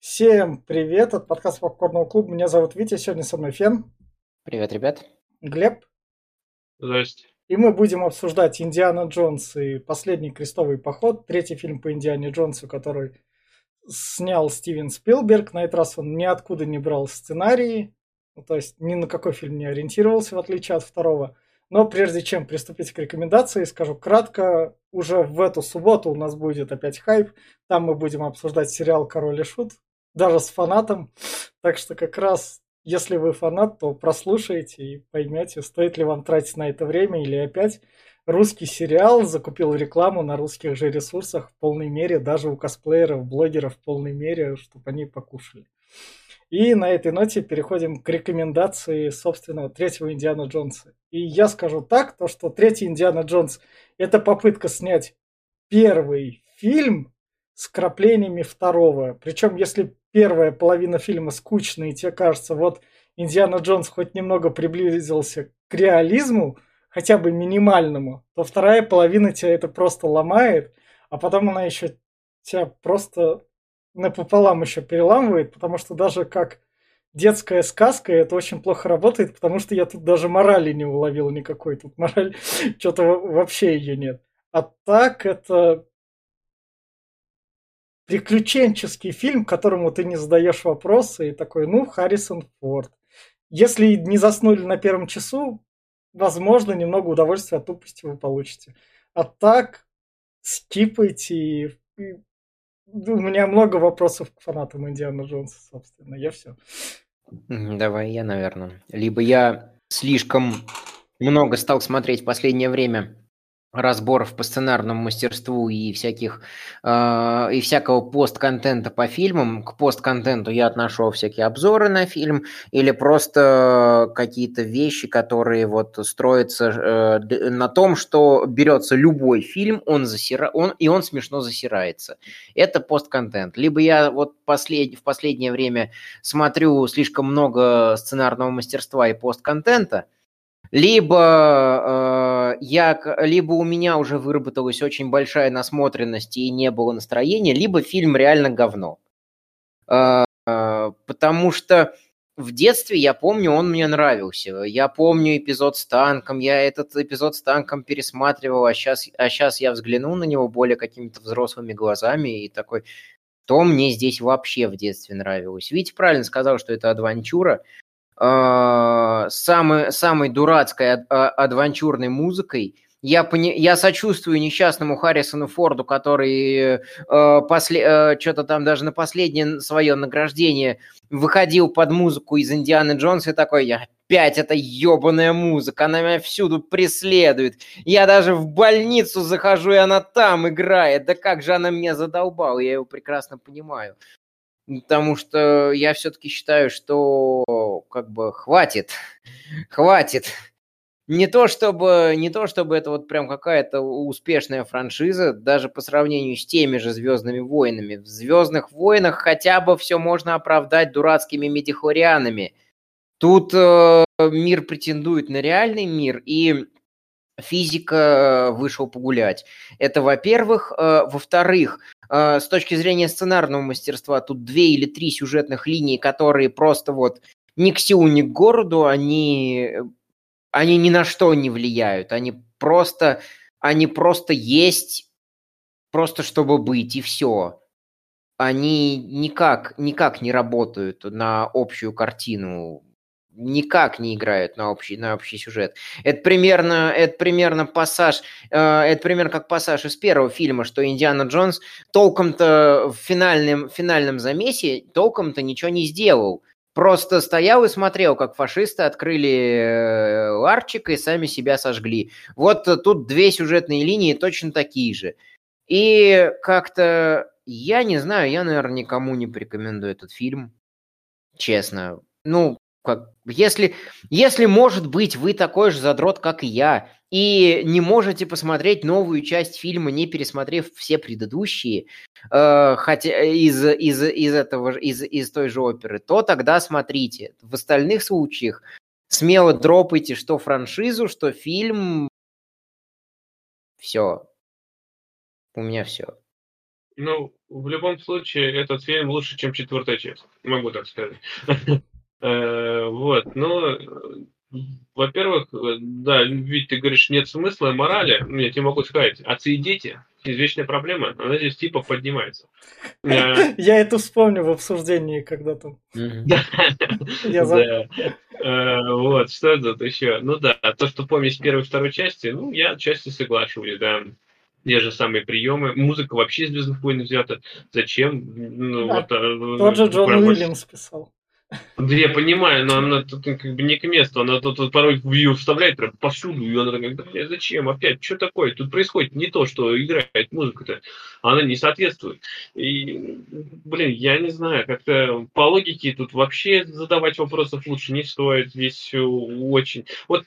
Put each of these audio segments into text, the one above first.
Всем привет, это подкаст Попкорного клуба. Меня зовут Витя, сегодня со мной Фен. Привет, ребят. Глеб. Здрасте. И мы будем обсуждать Индиана Джонс и последний крестовый поход, третий фильм по Индиане Джонсу, который снял Стивен Спилберг. На этот раз он ниоткуда не брал сценарии, ну, то есть ни на какой фильм не ориентировался, в отличие от второго. Но прежде чем приступить к рекомендации, скажу кратко, уже в эту субботу у нас будет опять хайп. Там мы будем обсуждать сериал «Король и Шут», даже с фанатом. Так что как раз, если вы фанат, то прослушайте и поймете, стоит ли вам тратить на это время или опять русский сериал закупил рекламу на русских же ресурсах в полной мере, даже у косплееров, блогеров в полной мере, чтобы они покушали. И на этой ноте переходим к рекомендации собственного третьего Индиана Джонса. И я скажу так, то что третий Индиана Джонс – это попытка снять первый фильм с краплениями второго. Причем, если первая половина фильма скучная, и тебе кажется, вот Индиана Джонс хоть немного приблизился к реализму, хотя бы минимальному, то вторая половина тебя это просто ломает, а потом она еще тебя просто напополам еще переламывает, потому что даже как детская сказка, это очень плохо работает, потому что я тут даже морали не уловил никакой. Тут мораль, что-то вообще ее нет. А так это приключенческий фильм, которому ты не задаешь вопросы, и такой, ну, Харрисон Форд. Если не заснули на первом часу, возможно, немного удовольствия от тупости вы получите. А так, скипайте. И, у меня много вопросов к фанатам Индиана Джонса, собственно. Я все. Давай я, наверное. Либо я слишком много стал смотреть в последнее время разборов по сценарному мастерству и всяких э, и всякого пост-контента по фильмам. К пост-контенту я отношу всякие обзоры на фильм или просто какие-то вещи, которые вот строятся э, на том, что берется любой фильм, он засира, он и он смешно засирается. Это пост-контент. Либо я вот послед, в последнее время смотрю слишком много сценарного мастерства и пост-контента, либо, э, я, либо у меня уже выработалась очень большая насмотренность и не было настроения, либо фильм реально говно. Э, э, потому что в детстве, я помню, он мне нравился. Я помню эпизод с танком, я этот эпизод с танком пересматривал, а сейчас, а сейчас я взгляну на него более какими-то взрослыми глазами и такой, что мне здесь вообще в детстве нравилось. Витя правильно сказал, что это адвенчура, э, самой, самой дурацкой а, адвенчурной музыкой. Я, пони... я сочувствую несчастному Харрисону Форду, который э, после... э, что-то там даже на последнее свое награждение выходил под музыку из Индианы Джонса и такой, я опять эта ебаная музыка, она меня всюду преследует. Я даже в больницу захожу, и она там играет. Да как же она меня задолбала, я его прекрасно понимаю потому что я все-таки считаю, что как бы хватит, хватит. Не то чтобы, не то чтобы это вот прям какая-то успешная франшиза, даже по сравнению с теми же Звездными войнами. В Звездных войнах хотя бы все можно оправдать дурацкими медихлорианами. Тут э, мир претендует на реальный мир, и физика вышел погулять. Это, во-первых. Э, во-вторых, э, с точки зрения сценарного мастерства, тут две или три сюжетных линии, которые просто вот ни к силу, ни к городу, они, они ни на что не влияют. Они просто, они просто есть, просто чтобы быть, и все. Они никак, никак не работают на общую картину никак не играют на общий, на общий сюжет. Это примерно, это примерно пассаж, э, это примерно как пассаж из первого фильма, что Индиана Джонс толком-то в финальном, финальном замесе толком-то ничего не сделал. Просто стоял и смотрел, как фашисты открыли э, ларчик и сами себя сожгли. Вот тут две сюжетные линии точно такие же. И как-то, я не знаю, я, наверное, никому не порекомендую этот фильм. Честно. Ну, как, если, если, может быть, вы такой же задрот, как и я, и не можете посмотреть новую часть фильма, не пересмотрев все предыдущие, э, хотя из, из, из, этого, из, из той же оперы, то тогда смотрите. В остальных случаях смело дропайте что франшизу, что фильм. Все. У меня все. Ну, в любом случае, этот фильм лучше, чем четвертая часть. Могу так сказать. Э, вот, но во-первых, э, да, ведь ты говоришь, нет смысла и морали. Я тебе могу сказать, отцы и дети, извечная проблема, она здесь типа поднимается. Э, я это вспомнил в обсуждении когда-то. Я э, Вот, что тут еще? Ну да, то, что помесь первой и второй части, ну, я отчасти соглашусь, да те же самые приемы. Музыка вообще из «Звездных войн» взята. Зачем? Ну, вот, тот же Джон Уильямс писал. Да я понимаю, но она тут как бы не к месту, она тут, тут порой ее вставляет прям повсюду, и она такая, да, зачем? Опять, что такое? Тут происходит не то, что играет музыка-то, она не соответствует. И, блин, я не знаю, как-то по логике тут вообще задавать вопросов лучше не стоит, здесь все очень... Вот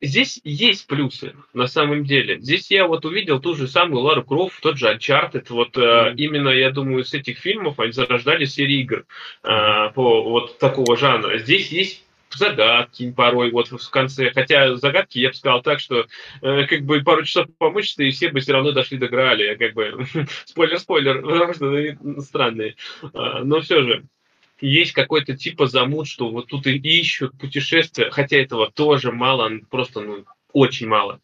здесь есть плюсы, на самом деле. Здесь я вот увидел ту же самую Лару Крофт, тот же Uncharted. Вот mm-hmm. именно, я думаю, с этих фильмов они зарождали серии игр э, по вот такого жанра. Здесь есть загадки порой вот в конце. Хотя загадки я бы сказал так, что э, как бы пару часов помучиться, и все бы все равно дошли до Грааля. Как бы спойлер-спойлер, потому что странные. Э, но все же есть какой-то типа замут, что вот тут и ищут путешествия, хотя этого тоже мало, просто ну, очень мало.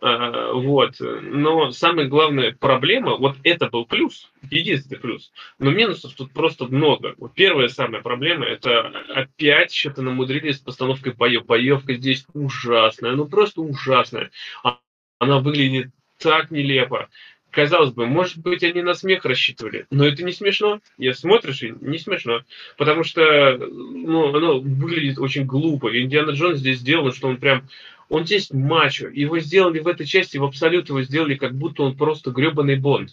А, вот. Но самая главная проблема, вот это был плюс, единственный плюс, но минусов тут просто много. Вот первая самая проблема, это опять что-то намудрили с постановкой боев. Боевка здесь ужасная, ну просто ужасная. А, она выглядит так нелепо казалось бы, может быть, они на смех рассчитывали, но это не смешно. Я смотришь, и не смешно. Потому что ну, оно выглядит очень глупо. Индиана Джонс здесь сделан, что он прям... Он здесь мачо. Его сделали в этой части, в абсолют его сделали, как будто он просто гребаный Бонд.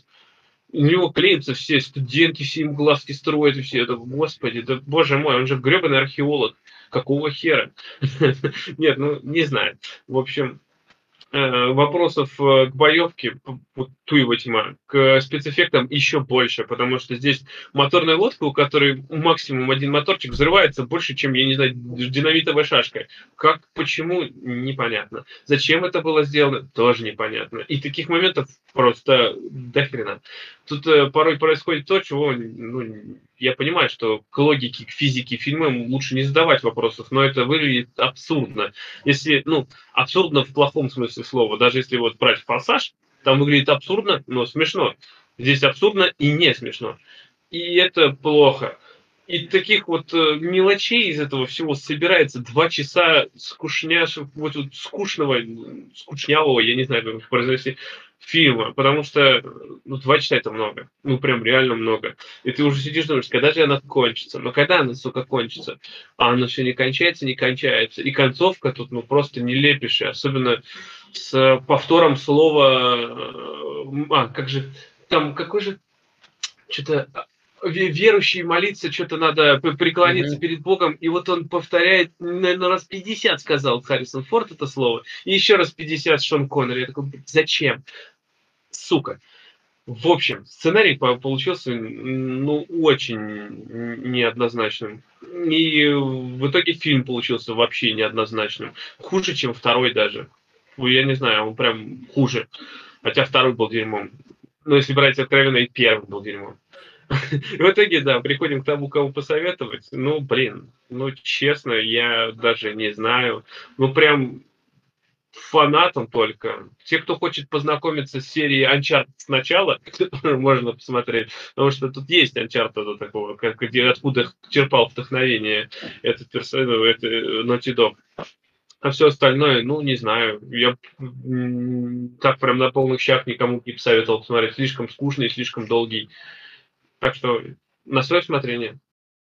У него клеятся все студентки, все им глазки строят, и все это, господи, да боже мой, он же гребаный археолог. Какого хера? Нет, ну, не знаю. В общем, вопросов э, к боевке, туева тьма, к спецэффектам еще больше, потому что здесь моторная лодка, у которой максимум один моторчик взрывается больше, чем, я не знаю, динамитовая шашка. Как, почему, непонятно. Зачем это было сделано, тоже непонятно. И таких моментов просто до хрена. Тут э, порой происходит то, чего ну, я понимаю, что к логике, к физике фильма лучше не задавать вопросов, но это выглядит абсурдно. Если, ну, абсурдно в плохом смысле слова. Даже если вот брать «Форсаж», там выглядит абсурдно, но смешно. Здесь абсурдно и не смешно. И это плохо. И таких вот э, мелочей из этого всего собирается два часа скучняш, вот, вот скучного, скучнявого, я не знаю, как произнести, фильма, потому что ну, два часа это много, ну прям реально много. И ты уже сидишь думаешь, когда же она кончится, но когда она, сука, кончится? А она все не кончается, не кончается. И концовка тут ну просто нелепейшая, особенно с повтором слова, э, а, как же, там какой же, что-то верующий молиться, что-то надо преклониться mm-hmm. перед Богом, и вот он повторяет, наверное, раз 50 сказал Харрисон Форд это слово, и еще раз 50 Шон Коннери. Я такой, зачем? сука. В общем, сценарий получился, ну, очень неоднозначным. И в итоге фильм получился вообще неоднозначным. Хуже, чем второй даже. Я не знаю, он прям хуже. Хотя второй был дерьмом. Но если брать откровенно, и первый был дерьмом. В итоге, да, приходим к тому, кому посоветовать. Ну, блин, ну, честно, я даже не знаю. Ну, прям фанатам только. Те, кто хочет познакомиться с серией Uncharted сначала, можно посмотреть, потому что тут есть Uncharted такого, как, где, откуда черпал вдохновение этот персонаж, ну, это Naughty Dog. А все остальное, ну, не знаю. Я так прям на полных щах никому не посоветовал посмотреть. Слишком скучный, слишком долгий. Так что на свое усмотрение.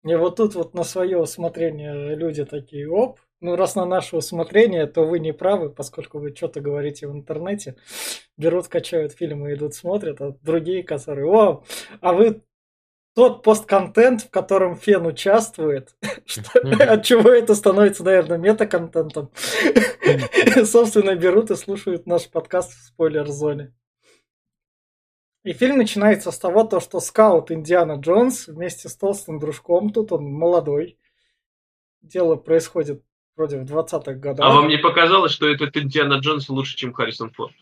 И вот тут вот на свое усмотрение люди такие, оп, ну, раз на наше усмотрение, то вы не правы, поскольку вы что-то говорите в интернете. Берут, качают фильмы, идут, смотрят, а другие, которые, о, а вы тот постконтент, в котором фен участвует, от чего это становится, наверное, метаконтентом, собственно, берут и слушают наш подкаст в спойлер-зоне. И фильм начинается с того, то, что скаут Индиана Джонс вместе с толстым дружком, тут он молодой, дело происходит вроде в 20-х годах. А вам не показалось, что этот Индиана Джонс лучше, чем Харрисон Форд?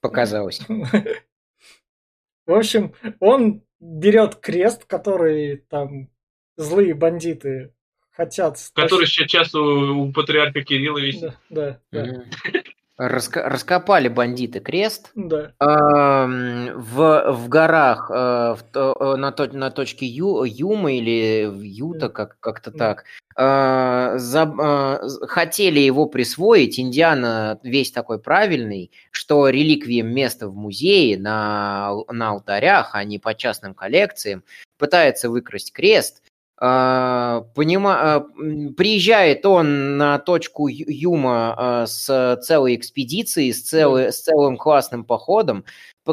Показалось. В общем, он берет крест, который там злые бандиты хотят... Который сейчас у, у патриарха Кирилла висит. Да, да. да. Раска- раскопали бандиты крест да. э, в, в горах э, в, э, на, то, на точке Ю, Юма или Юта, как, как-то так. Э, за, э, хотели его присвоить. Индиана весь такой правильный, что реликвиям место в музее на, на алтарях, а не по частным коллекциям. Пытается выкрасть крест. А, понима... А, приезжает он на точку Юма а, с целой экспедицией, с, целый, с целым классным походом.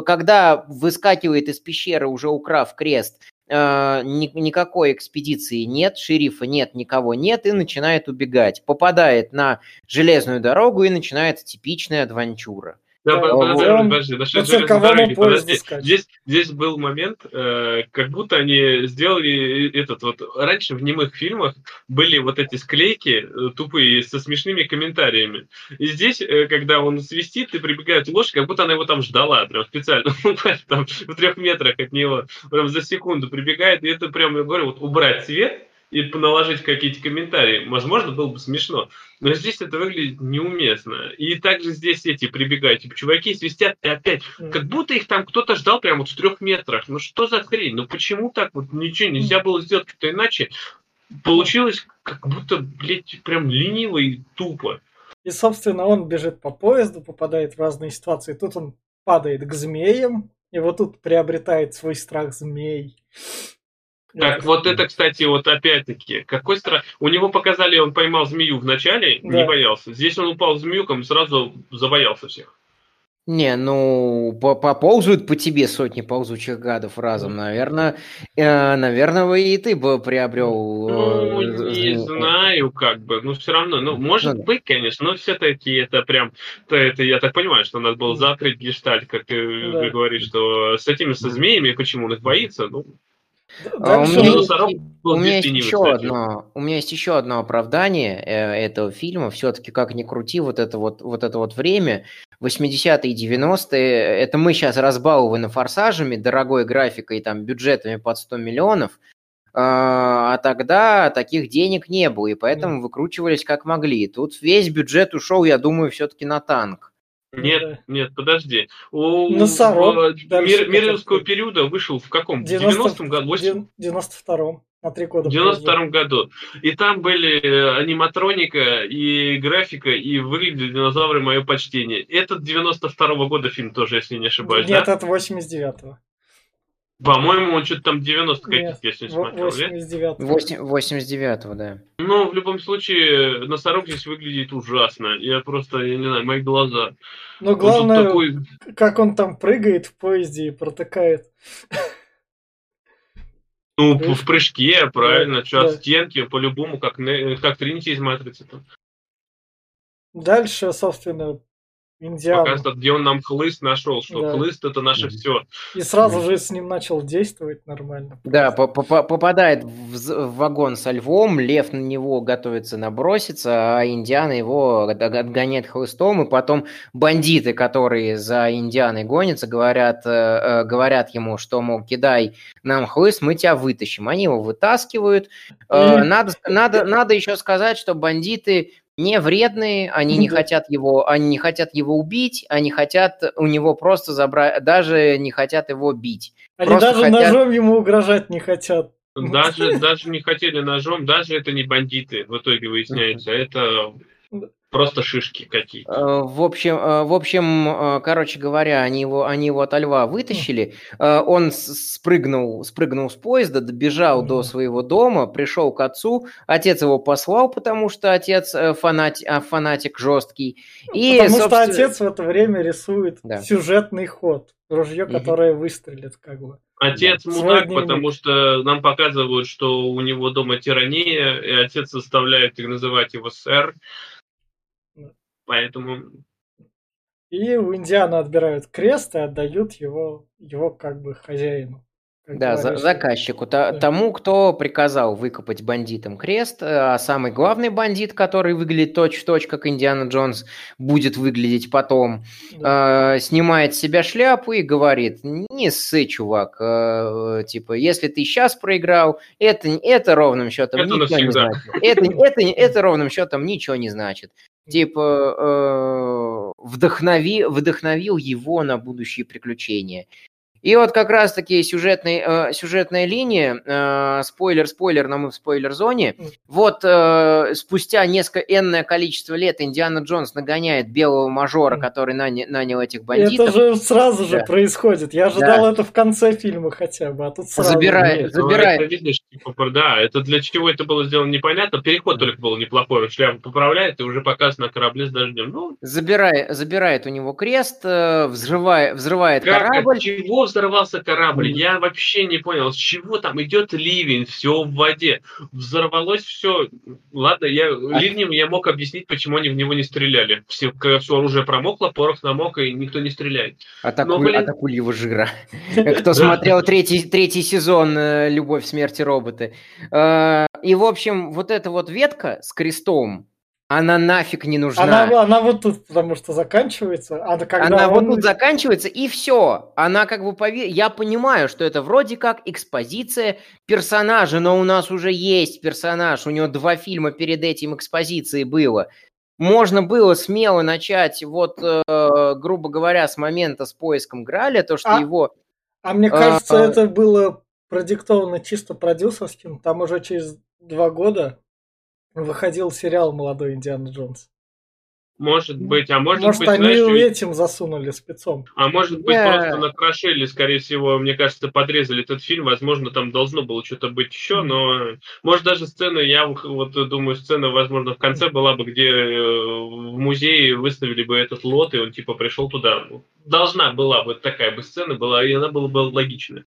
Когда выскакивает из пещеры, уже украв крест, никакой экспедиции нет, шерифа нет, никого нет, и начинает убегать. Попадает на железную дорогу, и начинается типичная адвенчура. Да, подожди, он, подожди, насчет железной подожди. Здесь, здесь был момент, э, как будто они сделали этот вот... Раньше в немых фильмах были вот эти склейки э, тупые со смешными комментариями. И здесь, э, когда он свистит и прибегает лошадь, как будто она его там ждала, прям специально, там в трех метрах от него, прям за секунду прибегает, и это прям, я говорю, вот убрать свет, и наложить какие-то комментарии, возможно, было бы смешно. Но здесь это выглядит неуместно. И также здесь эти прибегают, типа, чуваки свистят, и опять, как будто их там кто-то ждал прямо вот в трех метрах. Ну что за хрень? Ну почему так? Вот ничего нельзя было сделать как-то иначе. Получилось как будто, блядь, прям лениво и тупо. И, собственно, он бежит по поезду, попадает в разные ситуации. Тут он падает к змеям, и вот тут приобретает свой страх змей. Так, вот это, кстати, вот опять-таки, какой страх. У него показали, он поймал змею в начале, да. не боялся. Здесь он упал змеюком, сразу забоялся всех. Не, ну, поползают по тебе сотни ползучих гадов разом, наверное, э, наверное, и ты бы приобрел... Ну, э, не э, знаю, как бы, ну, все равно, ну, может ну, быть, конечно, но все-таки это прям, то это, я так понимаю, что надо было закрыть гештальт, как ты, да. говоришь, что с этими, со змеями, почему он их боится, ну, а у, меня есть, у, меня есть еще одно, у меня есть еще одно оправдание э, этого фильма. Все-таки, как ни крути, вот это вот, вот это вот время, 80-е и 90-е, это мы сейчас разбалованы форсажами, дорогой графикой, там, бюджетами под 100 миллионов, а, а тогда таких денег не было, и поэтому выкручивались как могли. Тут весь бюджет ушел, я думаю, все-таки на танк. Нет, да. нет, подожди. У Носорог, мир, Мирнского периода вышел в каком? 90, 90-м году? 92-м. На три года. В 92 году. И там были э, аниматроника и графика, и выглядели динозавры мое почтение. Этот 92 -го года фильм тоже, если не ошибаюсь, Нет, да? это 89-го. По-моему, он что-то там 90 каких-то, если не смотрел, 89 89 да. Ну, в любом случае, носорог здесь выглядит ужасно. Я просто, я не знаю, мои глаза. Но главное, такой... как он там прыгает в поезде и протыкает. Ну, в прыжке, правильно, да, что да. от стенки, по-любому, как, как Тринити из Матрицы. Дальше, собственно, Индиану. Показывает, где он нам хлыст нашел, что да. хлыст это наше все. И сразу же с ним начал действовать нормально. Да, попадает в вагон со львом, лев на него готовится наброситься, а Индиана его отгоняет хлыстом, и потом бандиты, которые за Индианой гонятся, говорят, э, э, говорят ему, что, мол, кидай нам хлыст, мы тебя вытащим. Они его вытаскивают. Э, надо, надо, надо еще сказать, что бандиты не вредные, они не хотят его, они не хотят его убить, они хотят у него просто забрать, даже не хотят его бить. Они просто даже хотят... ножом ему угрожать не хотят. Даже, даже не хотели ножом, даже это не бандиты, в итоге выясняется, это Просто шишки какие-то. Э, в общем, э, в общем, э, короче говоря, они его, они его от льва вытащили. Он спрыгнул, спрыгнул с поезда, добежал до своего дома, пришел к отцу. Отец его послал, потому что отец фанат, фанатик жесткий. И, потому собственно... что отец в это время рисует да. сюжетный ход. Ружье, которое угу. выстрелит, как бы. Отец да. мудак, потому что нам показывают, что у него дома тирания, и отец заставляет их называть его сэр. Поэтому... И у Индиана отбирают крест и отдают его, его как бы хозяину. Да, за, заказчику, да. тому, кто приказал выкопать бандитам крест, а самый главный бандит, который выглядит точь-в-точь, как Индиана Джонс, будет выглядеть потом, да. э, снимает с себя шляпу и говорит, не ссы, чувак, э, типа, если ты сейчас проиграл, это, это ровным счетом это ничего навсегда. не значит. Это, это, это ровным счетом ничего не значит. Типа, э, вдохнови, вдохновил его на будущие приключения. И вот как раз-таки сюжетный, э, сюжетная линия, э, спойлер-спойлер, но мы в спойлер-зоне. Вот э, спустя несколько энное количество лет Индиана Джонс нагоняет белого мажора, который наня, нанял этих бандитов. Это же сразу да. же происходит. Я ожидал да. это в конце фильма хотя бы, а тут сразу. Забирай, Нет, забирай. Ну, это видишь, типа, да, это для чего это было сделано непонятно. Переход только был неплохой, он шляпу поправляет и уже показано на корабле с дождем. Ну... Забирай, забирает у него крест, взрывает, взрывает как, корабль. Чего взорвался корабль. Я вообще не понял, с чего там идет ливень, все в воде. Взорвалось все. Ладно, я ливнем я мог объяснить, почему они в него не стреляли. Все, когда все оружие промокло, порох намок, и никто не стреляет. Атаку, Но, блин... Атакульего жира. Кто смотрел третий, третий сезон э, «Любовь, смерти роботы». Э, и, в общем, вот эта вот ветка с крестом, она нафиг не нужна. Она, она вот тут, потому что заканчивается. А когда она он... вот тут заканчивается, и все. Она как бы пове... Я понимаю, что это вроде как экспозиция персонажа, но у нас уже есть персонаж. У него два фильма перед этим экспозиции было. Можно было смело начать, вот, э, грубо говоря, с момента с поиском Граля, то, что а, его... А мне кажется, э, это было продиктовано чисто продюсерским. Там уже через два года выходил сериал «Молодой Индиана Джонс». Может быть, а может, может быть, они знаешь, этим засунули спецом. А может быть, yeah. просто накрошили, скорее всего, мне кажется, подрезали этот фильм. Возможно, там должно было что-то быть еще, но может даже сцена, я вот думаю, сцена, возможно, в конце была бы, где э, в музее выставили бы этот лот, и он типа пришел туда. Должна была вот такая бы сцена была, и она была бы логичная.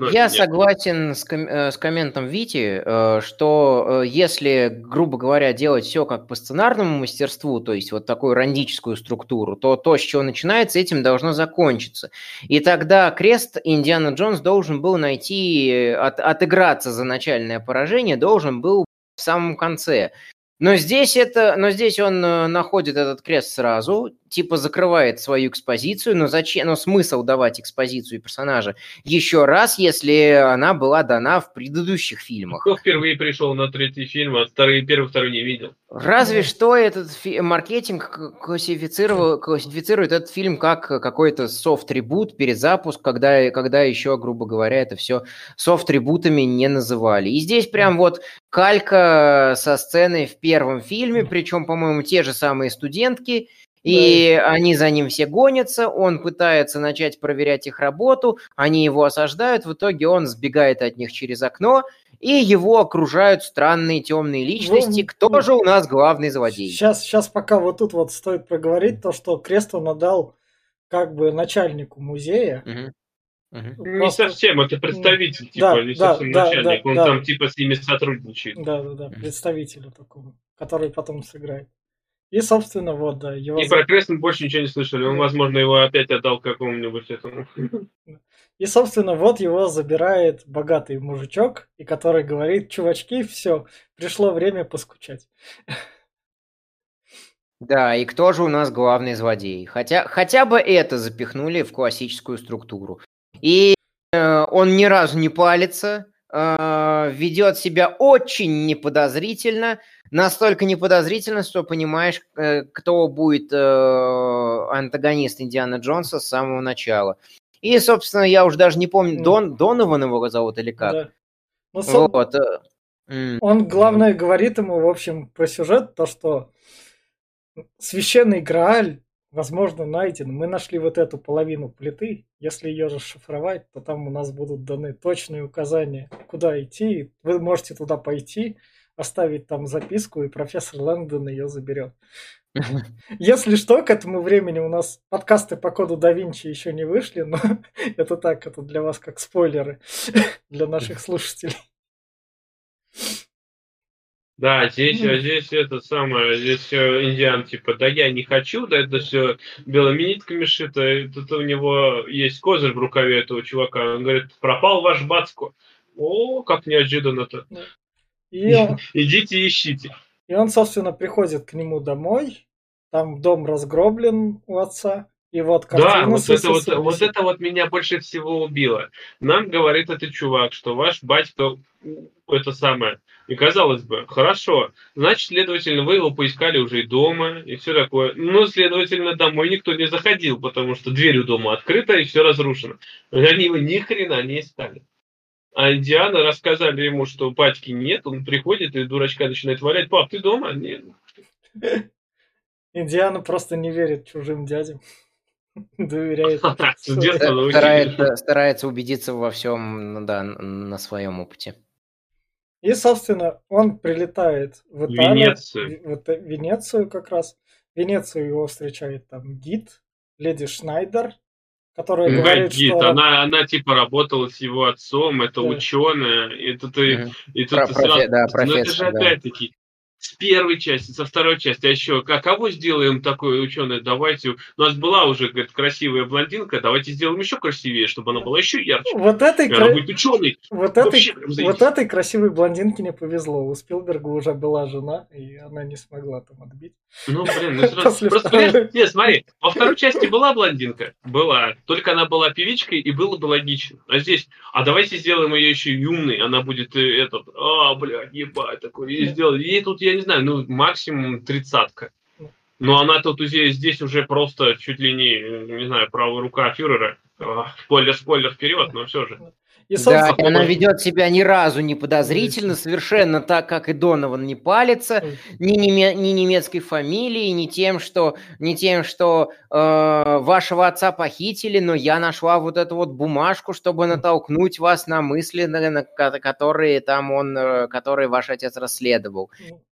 Ну, Я нет. согласен с, ком- э, с комментом Вити, э, что э, если, грубо говоря, делать все как по сценарному мастерству, то есть вот такую рандическую структуру, то то, с чего начинается, этим должно закончиться. И тогда крест Индиана Джонс должен был найти, от, отыграться за начальное поражение, должен был в самом конце. Но здесь это, но здесь он находит этот крест сразу, типа закрывает свою экспозицию, но зачем, но смысл давать экспозицию персонажа еще раз, если она была дана в предыдущих фильмах? Кто впервые пришел на третий фильм, а второй, первый, второй не видел? Разве что этот фи- маркетинг классифицировал, классифицирует этот фильм как какой-то софт-трибут, перезапуск, когда, когда еще, грубо говоря, это все софт-трибутами не называли. И здесь прям вот калька со сцены в первом фильме, причем, по-моему, те же самые студентки, и да. они за ним все гонятся, он пытается начать проверять их работу, они его осаждают, в итоге он сбегает от них через окно, и его окружают странные темные личности. Ну, Кто ну, же у нас главный злодей? Сейчас, сейчас пока вот тут вот стоит проговорить то, что крест он отдал как бы начальнику музея. Угу. Угу. Не совсем, это представитель, типа, да, не да, совсем да, начальник, да, он да. там типа с ними сотрудничает. Да, да, да, представителю такого, который потом сыграет. И, собственно, вот, да. Его... И про Крестон больше ничего не слышали. Он, возможно, его опять отдал какому-нибудь этому. И, собственно, вот его забирает богатый мужичок, и который говорит, чувачки, все, пришло время поскучать. Да, и кто же у нас главный злодей? Хотя, хотя бы это запихнули в классическую структуру. И э, он ни разу не палится, э, ведет себя очень неподозрительно, настолько неподозрительно, что понимаешь, э, кто будет э, антагонист Индиана Джонса с самого начала. И, собственно, я уже даже не помню, Дон, Донован его зовут или как. Да. Ну, вот. Э, он, главное, говорит ему, в общем, про сюжет, то, что священный Грааль возможно, найден. Мы нашли вот эту половину плиты. Если ее расшифровать, то там у нас будут даны точные указания, куда идти. Вы можете туда пойти, оставить там записку, и профессор Лэндон ее заберет. Если что, к этому времени у нас подкасты по коду да Винчи еще не вышли, но это так, это для вас как спойлеры для наших слушателей. Да, здесь, а здесь это самое, здесь все индиан, типа, да я не хочу, да это все белыми нитками шито, это у него есть козырь в рукаве этого чувака, он говорит, пропал ваш бацко. О, как неожиданно-то. И он... Идите ищите. И он, собственно, приходит к нему домой, там дом разгроблен у отца, и вот да, вот это вот, вот это вот меня больше всего убило. Нам говорит этот чувак, что ваш батька это самое. И казалось бы, хорошо, значит, следовательно, вы его поискали уже и дома, и все такое. Но, следовательно, домой никто не заходил, потому что дверь у дома открыта и все разрушено. Они его ни хрена не искали. А Индиана рассказали ему, что батьки нет, он приходит и дурачка начинает валять. Пап, ты дома? Нет. Индиана просто не верит чужим дядям. Доверяет. Старается, старается убедиться во всем, ну да, на своем опыте. И, собственно, он прилетает в Италию, Венецию. В, в Венецию как раз. Венецию его встречает там гид, леди Шнайдер, которая ну, говорит, что... Она, она типа работала с его отцом, это да. ученая, и тут, и, и тут Про, сразу... Да, ну, это же опять-таки с первой части, со второй части, а еще, а кого сделаем такой ученый? Давайте, у нас была уже, говорит, красивая блондинка, давайте сделаем еще красивее, чтобы она была еще ярче. Вот этой, кра... будет ученый. Вот, этой, вот этой красивой блондинке не повезло. У Спилберга уже была жена, и она не смогла там отбить. Ну, блин, ну, сразу... просто, нет, смотри, во второй части была блондинка? Была. Только она была певичкой, и было бы логично. А здесь, а давайте сделаем ее еще и умной, она будет э, этот, а, блядь, ебать, такой, и сделали. Ей тут, я не знаю, ну, максимум тридцатка. Но она тут здесь, здесь уже просто чуть ли не, не знаю, правая рука фюрера. Спойлер, спойлер вперед, но все же. И, да, и она ведет себя ни разу не подозрительно, совершенно так, как и Донован не палится, ни, неме, ни немецкой фамилии, ни тем, что, ни тем, что э, вашего отца похитили, но я нашла вот эту вот бумажку, чтобы натолкнуть вас на мысли, на, на, которые там он, э, которые ваш отец расследовал.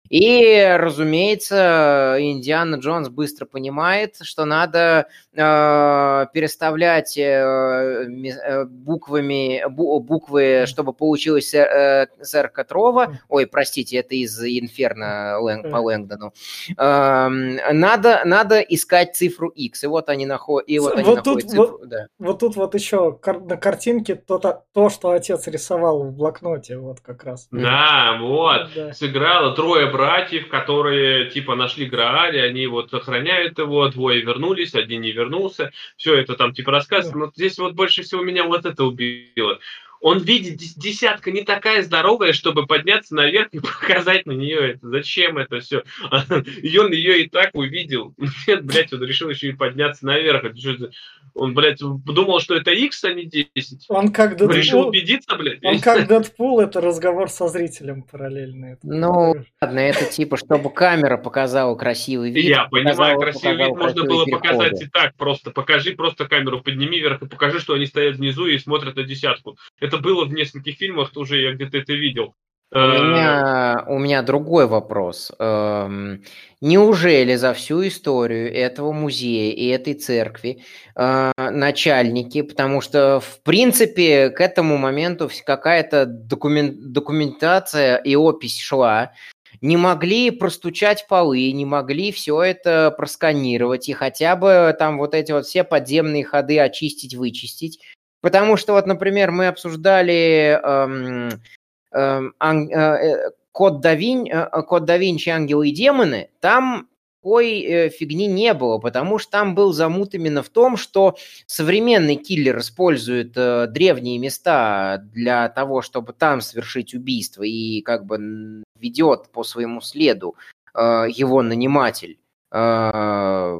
И, разумеется, Индиана Джонс быстро понимает, что надо э, переставлять э, э буквами бу, буквы, чтобы получилось э, сэр Котрова. Ой, простите, это из Инферно Лэнг, по Лэнгдону. Э, надо, надо искать цифру X. И вот они, нахо... и вот вот они тут, цифру. Вот, да. вот тут вот еще на картинке то, то, что отец рисовал в блокноте, вот как раз. Да, вот. Да. Сыграло трое братьев, которые типа нашли Грааль, они вот охраняют его, двое вернулись, один не вернулся, все это там типа рассказывается, но здесь вот больше всего меня вот это убило он видит десятка не такая здоровая, чтобы подняться наверх и показать на нее это. Зачем это все? И он ее и так увидел. Нет, блядь, он решил еще и подняться наверх. Он, блядь, думал, что это X, а не 10. Он как Дэдпул. Решил убедиться, блядь. Он как Дэдпул, это разговор со зрителем параллельный. Ну, ладно, это типа, чтобы камера показала красивый вид. Я понимаю, красивый вид можно было показать и так. Просто покажи, просто камеру подними вверх и покажи, что они стоят внизу и смотрят на десятку. Это было в нескольких фильмах, тоже я где-то это видел. У меня, у меня другой вопрос. Эм, неужели за всю историю этого музея и этой церкви э, начальники, потому что в принципе к этому моменту какая-то документ, документация и опись шла, не могли простучать полы, не могли все это просканировать и хотя бы там вот эти вот все подземные ходы очистить, вычистить, Потому что вот, например, мы обсуждали эм, э, э код, да Винь, э, э, код да Винчи «Ангелы и демоны», там такой э, фигни не было, потому что там был замут именно в том, что современный киллер использует э, древние места для того, чтобы там совершить убийство и как бы ведет по своему следу э, его наниматель. Э,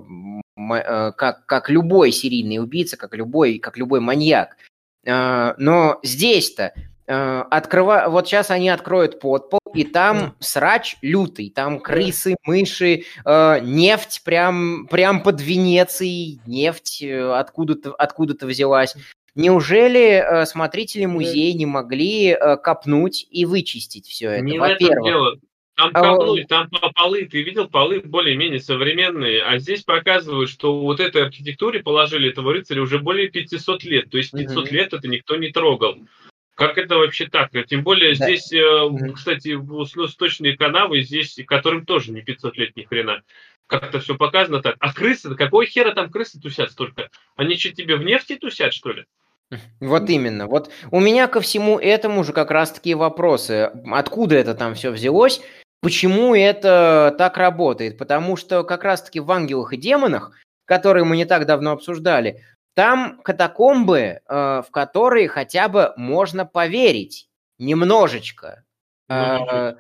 Э, как, как любой серийный убийца, как любой, как любой маньяк. Э, но здесь-то э, открыва... вот сейчас они откроют подпол, и там срач лютый, там крысы, мыши, нефть прям, прям под Венецией, нефть откуда-то откуда взялась. Неужели смотрители музея не могли копнуть и вычистить все это? Не Во-первых. Там а а... там полы, ты видел, полы более-менее современные, а здесь показывают, что вот этой архитектуре положили этого рыцаря уже более 500 лет, то есть 500 угу. лет это никто не трогал. Как это вообще так? Тем более да. здесь, mm-hmm. кстати, сточные канавы, здесь, которым тоже не 500 лет ни хрена. Как-то все показано так. А крысы, какой хера там крысы тусят столько? Они что, тебе в нефти тусят, что ли? Вот именно. Вот у меня ко всему этому же как раз такие вопросы. Откуда это там все взялось? Почему это так работает? Потому что как раз-таки в «Ангелах и демонах», которые мы не так давно обсуждали, там катакомбы, э, в которые хотя бы можно поверить немножечко. Э,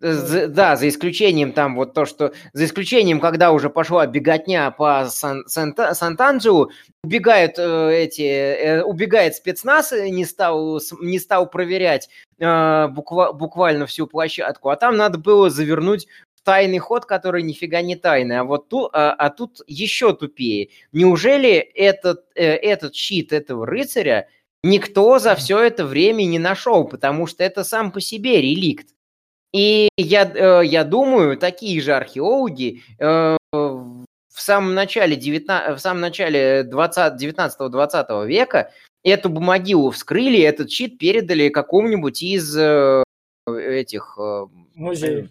за, да, за исключением там вот то, что... За исключением, когда уже пошла беготня по Сан, Сан, Сан-Танджиу, убегают э, эти... Э, убегает спецназ, не стал, не стал проверять э, буква, буквально всю площадку, а там надо было завернуть тайный ход, который нифига не тайный, а вот тут, а, а тут еще тупее. Неужели этот, э, этот щит этого рыцаря никто за все это время не нашел, потому что это сам по себе реликт. И я, э, я думаю, такие же археологи э, в самом начале, 19, в самом начале 19-20 века эту могилу вскрыли, этот щит передали какому-нибудь из э, этих музеев.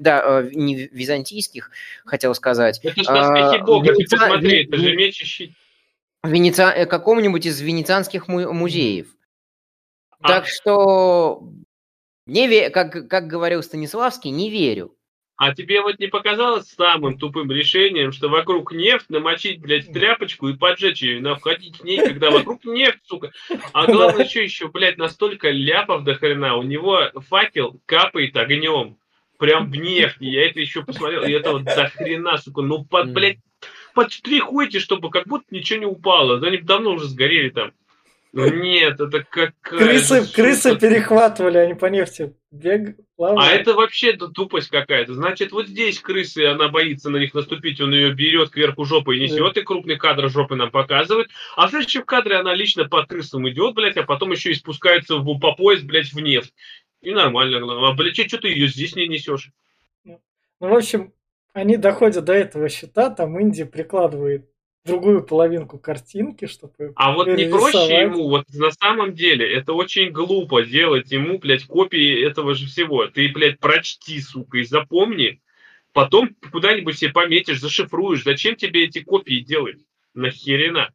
Да, не византийских, хотел сказать. Это же а, бога, Венеци... ты посмотри, это же меч и щит. Венеци... Какому-нибудь из венецианских музеев. А. Так что не ве... как, как говорил Станиславский, не верю. А тебе вот не показалось самым тупым решением, что вокруг нефть, намочить, блядь, тряпочку и поджечь ее, и входить в ней, когда вокруг нефть, сука. А главное, что еще, блядь, настолько ляпов до хрена, у него факел капает огнем. Прям в нефть. Я это еще посмотрел, и это вот до хрена, сука. Ну, под, блядь, подштрихуйте, чтобы как будто ничего не упало. Они давно уже сгорели там. Ну нет, это как... Крысы, крысы перехватывали, они по нефти бег, А это вообще тупость какая-то. Значит, вот здесь крысы, она боится на них наступить, он ее берет кверху жопы и несет, да. и крупный кадр жопы нам показывает. А в следующем кадре она лично по крысам идет, блядь, а потом еще и спускается в, по пояс, блядь, в нефть. И нормально. А, блядь, что ты ее здесь не несешь? Ну, в общем, они доходят до этого счета, там Инди прикладывает другую половинку картинки, чтобы А вот не проще ему, вот на самом деле, это очень глупо делать ему, блядь, копии этого же всего. Ты, блядь, прочти, сука, и запомни, потом куда-нибудь себе пометишь, зашифруешь. Зачем тебе эти копии делать? Нахерена?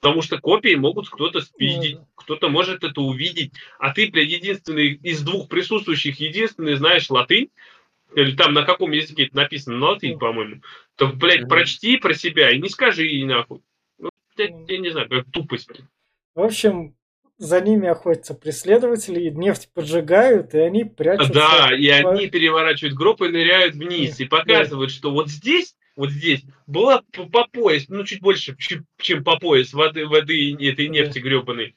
Потому что копии могут кто-то спиздить, mm. кто-то может это увидеть, а ты, блядь, единственный из двух присутствующих, единственный знаешь латынь, или там на каком языке это написано, на латынь, по-моему, то, блядь, прочти про себя и не скажи ей нахуй. Ну, блядь, я не знаю, как тупость. В общем, за ними охотятся преследователи, нефть поджигают, и они прячутся. Да, и по... они переворачивают гроб и ныряют вниз, и показывают, что вот здесь, вот здесь была по, по пояс, ну, чуть больше, чем по пояс воды, воды этой нефти гребаной.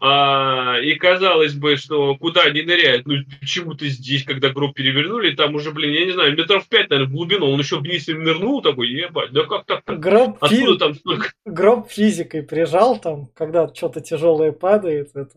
А, и казалось бы, что куда они ныряют, ну почему-то здесь, когда гроб перевернули, там уже, блин, я не знаю, метров пять, наверное, в глубину, он еще вниз и нырнул такой, ебать, да как так? Гроб, Откуда фи... там столько? Гроб физикой прижал там, когда что-то тяжелое падает. Это...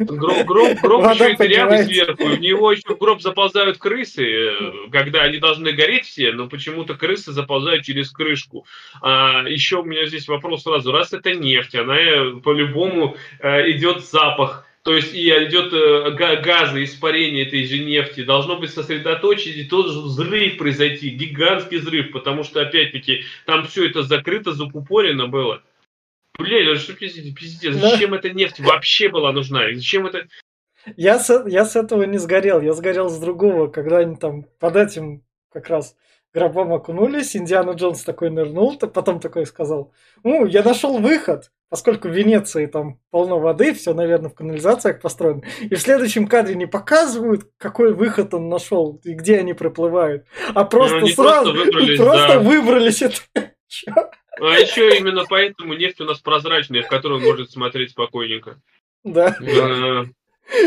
Гроб, гроб, гроб еще и дырявый сверху, в него еще в гроб заползают крысы, э, когда они должны гореть все, но почему-то крысы заползают через крышку. А, еще у меня здесь вопрос сразу, раз это нефть, она э, по-любому э, идет запах, то есть и идет э, газы, испарение этой же нефти, должно быть сосредоточить, и тот же взрыв произойти, гигантский взрыв, потому что, опять-таки, там все это закрыто, закупорено было. Блин, что пиздец, зачем эта нефть вообще была нужна? Зачем это... Я с, я с этого не сгорел, я сгорел с другого, когда они там под этим как раз гробом окунулись, Индиана Джонс такой нырнул, потом такой сказал, ну, я нашел выход, поскольку в Венеции там полно воды, все, наверное, в канализациях построено. И в следующем кадре не показывают, какой выход он нашел и где они проплывают, а просто ну, сразу просто выбрались, просто да. выбрались это. А еще именно поэтому нефть у нас прозрачная, в которую может смотреть спокойненько. Да.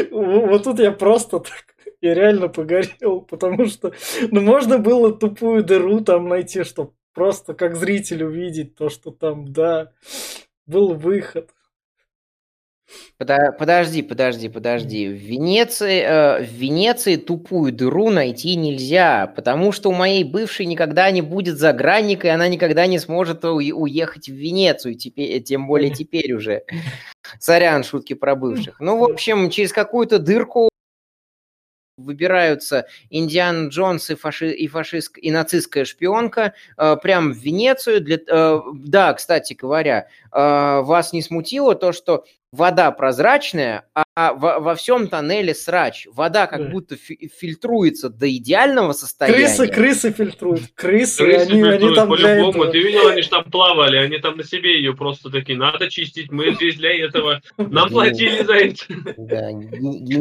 Вот тут я просто так я реально погорел, потому что ну можно было тупую дыру там найти, чтобы просто как зритель увидеть то, что там, да, был выход. Подожди, подожди, подожди. В Венеции, э, в Венеции тупую дыру найти нельзя, потому что у моей бывшей никогда не будет загранника, и она никогда не сможет уехать в Венецию, теперь, тем более теперь уже. Сорян, шутки про бывших. Ну, в общем, через какую-то дырку выбираются Индиана Джонс и, фаши, и, фашист, и нацистская шпионка э, прям в Венецию. Для, э, да, кстати говоря, э, вас не смутило то, что вода прозрачная, а во, во всем тоннеле срач. Вода как да. будто фи- фильтруется до идеального состояния. Крысы, крысы фильтруют. Крысы, крысы они, фильтруют, они там по-любому. Этого... Ты видел, они же там плавали, они там на себе ее просто такие, надо чистить, мы здесь для этого, нам платили за это. Да,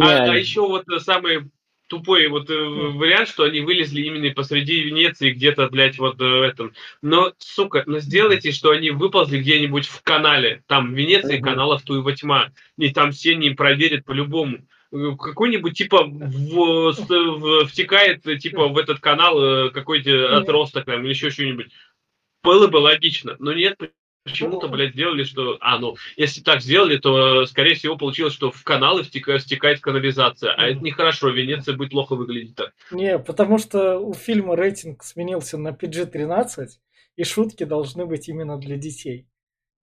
а, а еще вот самый тупой вот э, вариант, что они вылезли именно посреди Венеции, где-то, блядь, вот в э, этом. Но, сука, ну сделайте, что они выползли где-нибудь в канале. Там в Венеции каналов туева тьма. И там все не проверят по-любому э, какой-нибудь типа в, в, втекает типа в этот канал какой-то отросток там или еще что-нибудь. Было бы логично, но нет, Почему-то, блядь, сделали, что... А, ну, если так сделали, то, скорее всего, получилось, что в каналы втекает, втекает канализация. А это нехорошо, Венеция будет плохо выглядеть так. Не, потому что у фильма рейтинг сменился на PG-13, и шутки должны быть именно для детей.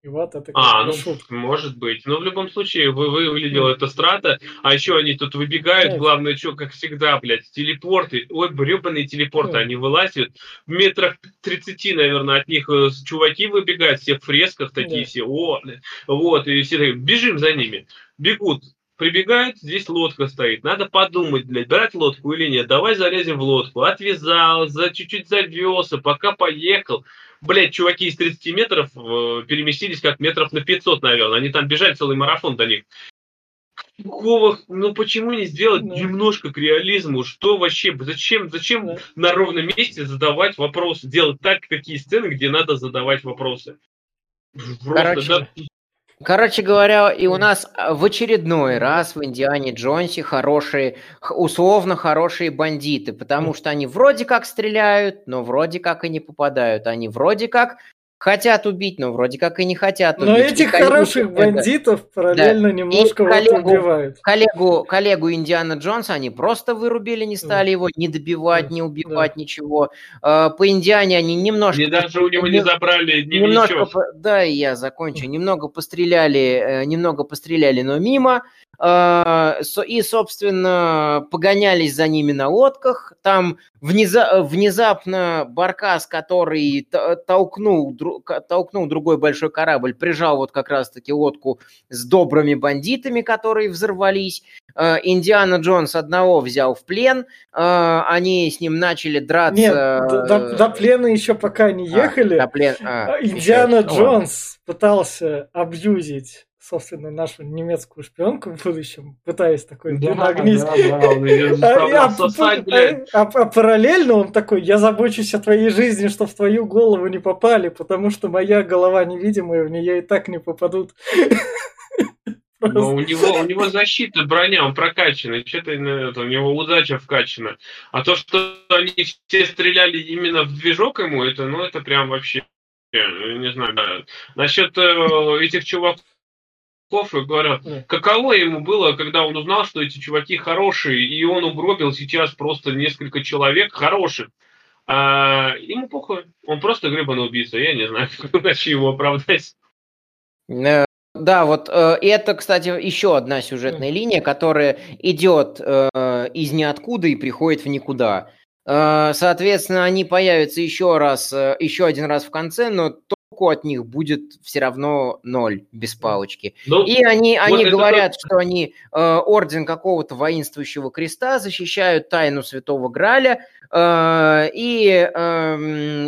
И вот это а, ну, шутка. может быть. Но в любом случае, вы, выглядела mm. эта страта, а еще они тут выбегают, главное, что, как всегда, блядь, телепорты, ой, бребаные телепорты, они вылазят, в метрах 30, наверное, от них э, чуваки выбегают, все в фресках такие, все, о, вот, и все такие, бежим за ними, бегут, прибегают, здесь лодка стоит. Надо подумать, блядь, брать лодку или нет. Давай залезем в лодку. Отвязал, за чуть-чуть завелся, пока поехал блядь, чуваки из 30 метров э, переместились как метров на 500, наверное. Они там бежали целый марафон до них. Какого, ну почему не сделать да. немножко к реализму? Что вообще, зачем, зачем да. на ровном месте задавать вопросы? Делать так, такие сцены, где надо задавать вопросы. Просто, Короче, да, Короче говоря, и у нас а, в очередной раз в Индиане Джонсе хорошие, условно хорошие бандиты, потому что они вроде как стреляют, но вроде как и не попадают. Они вроде как хотят убить, но вроде как и не хотят убить. Но этих и хороших коллегу, бандитов параллельно да. немножко коллегу, убивают. Коллегу, коллегу Индиана Джонса они просто вырубили, не стали да. его не добивать, да. не убивать, да. ничего. А, по Индиане они немножко... И даже у него не забрали немножко, по, Да, я закончу. Немного постреляли, э, немного постреляли, но мимо. А, и, собственно, погонялись за ними на лодках. Там внезапно Баркас, который толкнул, толкнул другой большой корабль, прижал вот как раз-таки лодку с добрыми бандитами, которые взорвались. А, Индиана Джонс одного взял в плен. А, они с ним начали драться. Нет, до, до плена еще пока не ехали. А, до плен... а, Индиана еще... Джонс пытался абьюзить собственно, нашу немецкую шпионку в будущем, пытаясь такой да, нагнить. А, а, а, а параллельно он такой, я забочусь о твоей жизни, что в твою голову не попали, потому что моя голова невидимая, в нее и так не попадут. Но у него, у него защита, броня, он прокачанный, что-то у него удача вкачана. А то, что они все стреляли именно в движок ему, это, ну, это прям вообще, не знаю, да. Насчет э, этих чуваков, и говорят, каково ему было, когда он узнал, что эти чуваки хорошие, и он угробил сейчас просто несколько человек хороших. А ему похуй. Он просто гребаный убийца. Я не знаю, как иначе его оправдать. Э, да, вот э, это, кстати, еще одна сюжетная линия, которая идет э, из ниоткуда и приходит в никуда. Э, соответственно, они появятся еще раз, э, еще один раз в конце, но толку от них будет все равно ноль без палочки. Ну, и они, вот они говорят, то... что они э, орден какого-то воинствующего креста защищают тайну Святого Граля, э, и э,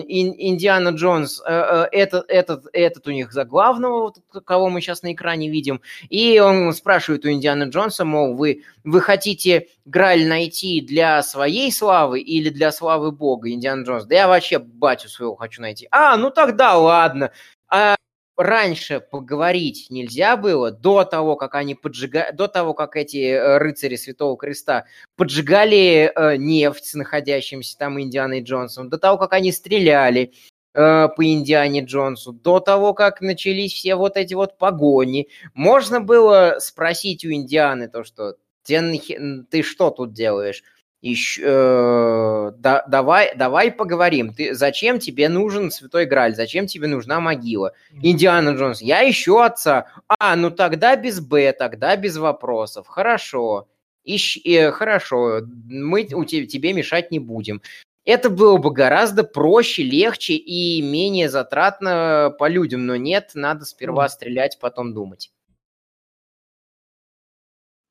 Индиана Джонс, э, э, этот, этот, этот у них за главного, кого мы сейчас на экране видим, и он спрашивает у Индиана Джонса, мол, вы, вы хотите Граль найти для своей славы или для славы Бога, Индиана Джонс? Да я вообще батю своего хочу найти. А, ну тогда ладно. А раньше поговорить нельзя было, до того, как они поджигали, до того, как эти э, рыцари Святого Креста поджигали э, нефть с находящимся там Индианой Джонсом, до того, как они стреляли, э, по Индиане Джонсу, до того, как начались все вот эти вот погони. Можно было спросить у Индианы то, что ты что тут делаешь? Еще, э, да, давай, давай поговорим. Ты, зачем тебе нужен Святой Граль? Зачем тебе нужна могила? Индиана Джонс, я ищу отца. А, ну тогда без Б, тогда без вопросов. Хорошо. Ищ, э, хорошо, мы у тебя, тебе мешать не будем. Это было бы гораздо проще, легче и менее затратно по людям, но нет, надо сперва стрелять, потом думать.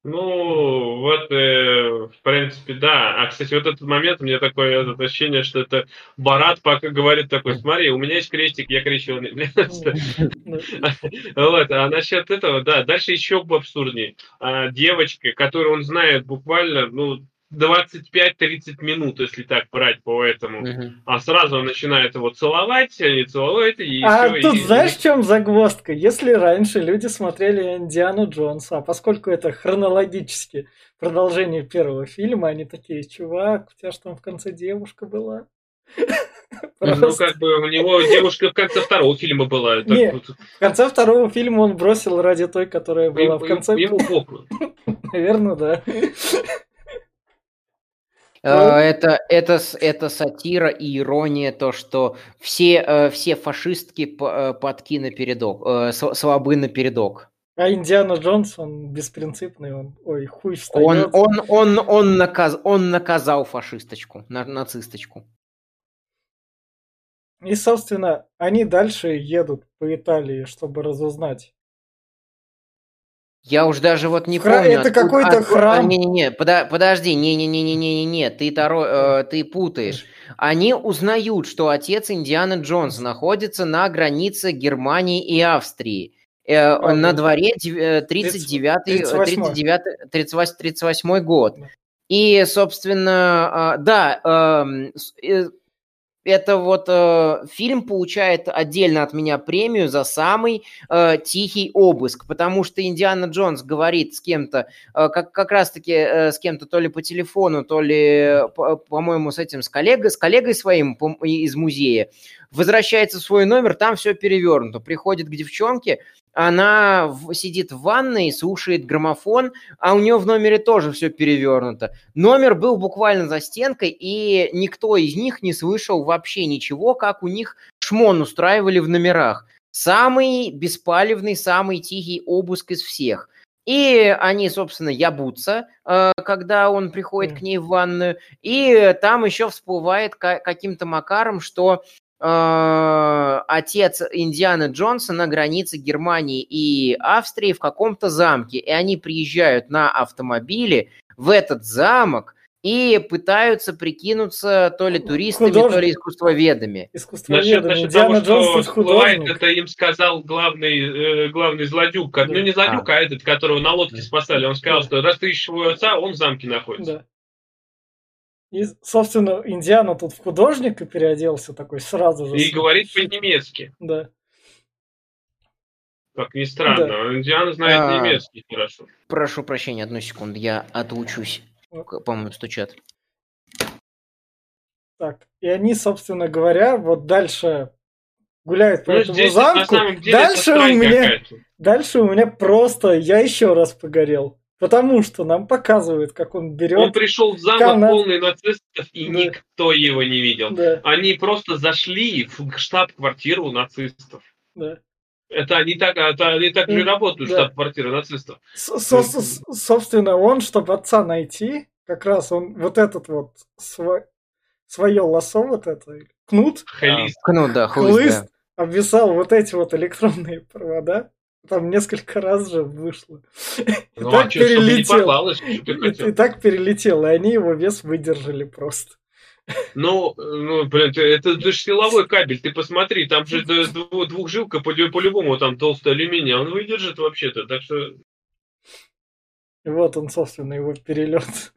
Ну, вот, э, в принципе, да. А, кстати, вот этот момент, у меня такое это ощущение, что это Барат пока говорит такой, смотри, у меня есть крестик, я крещеный. Вот, а насчет этого, да, дальше еще абсурднее. А, девочка, которую он знает буквально, ну, 25-30 минут, если так брать по этому. Угу. А сразу он начинает его целовать, они целуют, и А все, тут и... знаешь, в чем загвоздка? Если раньше люди смотрели Индиану Джонса, а поскольку это хронологически продолжение первого фильма, они такие, чувак, у тебя же там в конце девушка была. Ну, как бы у него девушка в конце второго фильма была. Не, в конце второго фильма он бросил ради той, которая была в конце. Ему Наверное, да. Ну. Это, это, это сатира и ирония, то, что все, э, все фашистки э, подки на передок, э, слабы на передок. А Индиана Джонс, он беспринципный, он, ой, хуй встает. Он, он, он, он, наказ, он наказал фашисточку, на, нацисточку. И, собственно, они дальше едут по Италии, чтобы разузнать, я уж даже вот не Хра... помню. Это какой-то от... храм. Не-не-не, Подо... подожди, не-не-не-не-не-не, ты, таро... э, ты путаешь. Они узнают, что отец Индиана Джонса находится на границе Германии и Австрии. Э, а, на дворе 39 39, 38, 38 год. И, собственно, э, да, эм, э, это вот э, фильм получает отдельно от меня премию за самый э, тихий обыск, потому что Индиана Джонс говорит с кем-то, э, как, как раз-таки э, с кем-то то ли по телефону, то ли, по, по-моему, с этим, с коллегой, с коллегой своим из музея, возвращается в свой номер, там все перевернуто, приходит к девчонке, она в, сидит в ванной, слушает граммофон, а у нее в номере тоже все перевернуто. Номер был буквально за стенкой, и никто из них не слышал вообще ничего, как у них шмон устраивали в номерах. Самый беспалевный, самый тихий обыск из всех. И они, собственно, ябутся, э, когда он приходит к ней в ванную. И там еще всплывает каким-то макаром, что отец Индианы Джонса на границе Германии и Австрии в каком-то замке. И они приезжают на автомобиле в этот замок и пытаются прикинуться то ли туристами, Художник. то ли искусствоведами. Искусствоведами. Насчет, насчет того, что всплывает, это им сказал главный, э, главный злодюк. Да. Ну, не злодюк, а. а этот, которого на лодке спасали. Он сказал, да. что раз ты ищешь своего отца, он в замке находится. Да. И, собственно, Индиана тут в художника переоделся такой сразу же. И говорит по-немецки. Да. Как ни странно, да. Индиана знает а, немецкий хорошо. Прошу прощения, одну секунду, я отучусь. По-моему, стучат. Так, и они, собственно говоря, вот дальше гуляют по ну, этому замку. Дальше у меня, дальше у меня просто, я еще раз погорел. Потому что нам показывают, как он берет... Он пришел в замок канат... полный нацистов, и да. никто его не видел. Да. Они просто зашли в штаб-квартиру нацистов. Да. Это они так, это они так не работают, да. штаб-квартира нацистов. Со собственно, он, чтобы отца найти, как раз он вот этот вот свой, свое лосо вот это, кнут. Хлист. А, кнут, да, хлыст. хлыст да. обвисал вот эти вот электронные провода. Там несколько раз же вышло. Ну, и, а так что, перелетел. И, и так перелетел, и они его вес выдержали просто. Ну, ну, блин, это, это же силовой кабель, ты посмотри, там же двухжилка по-любому там толстый алюминий, он выдержит вообще-то, так что... Вот он, собственно, его перелет.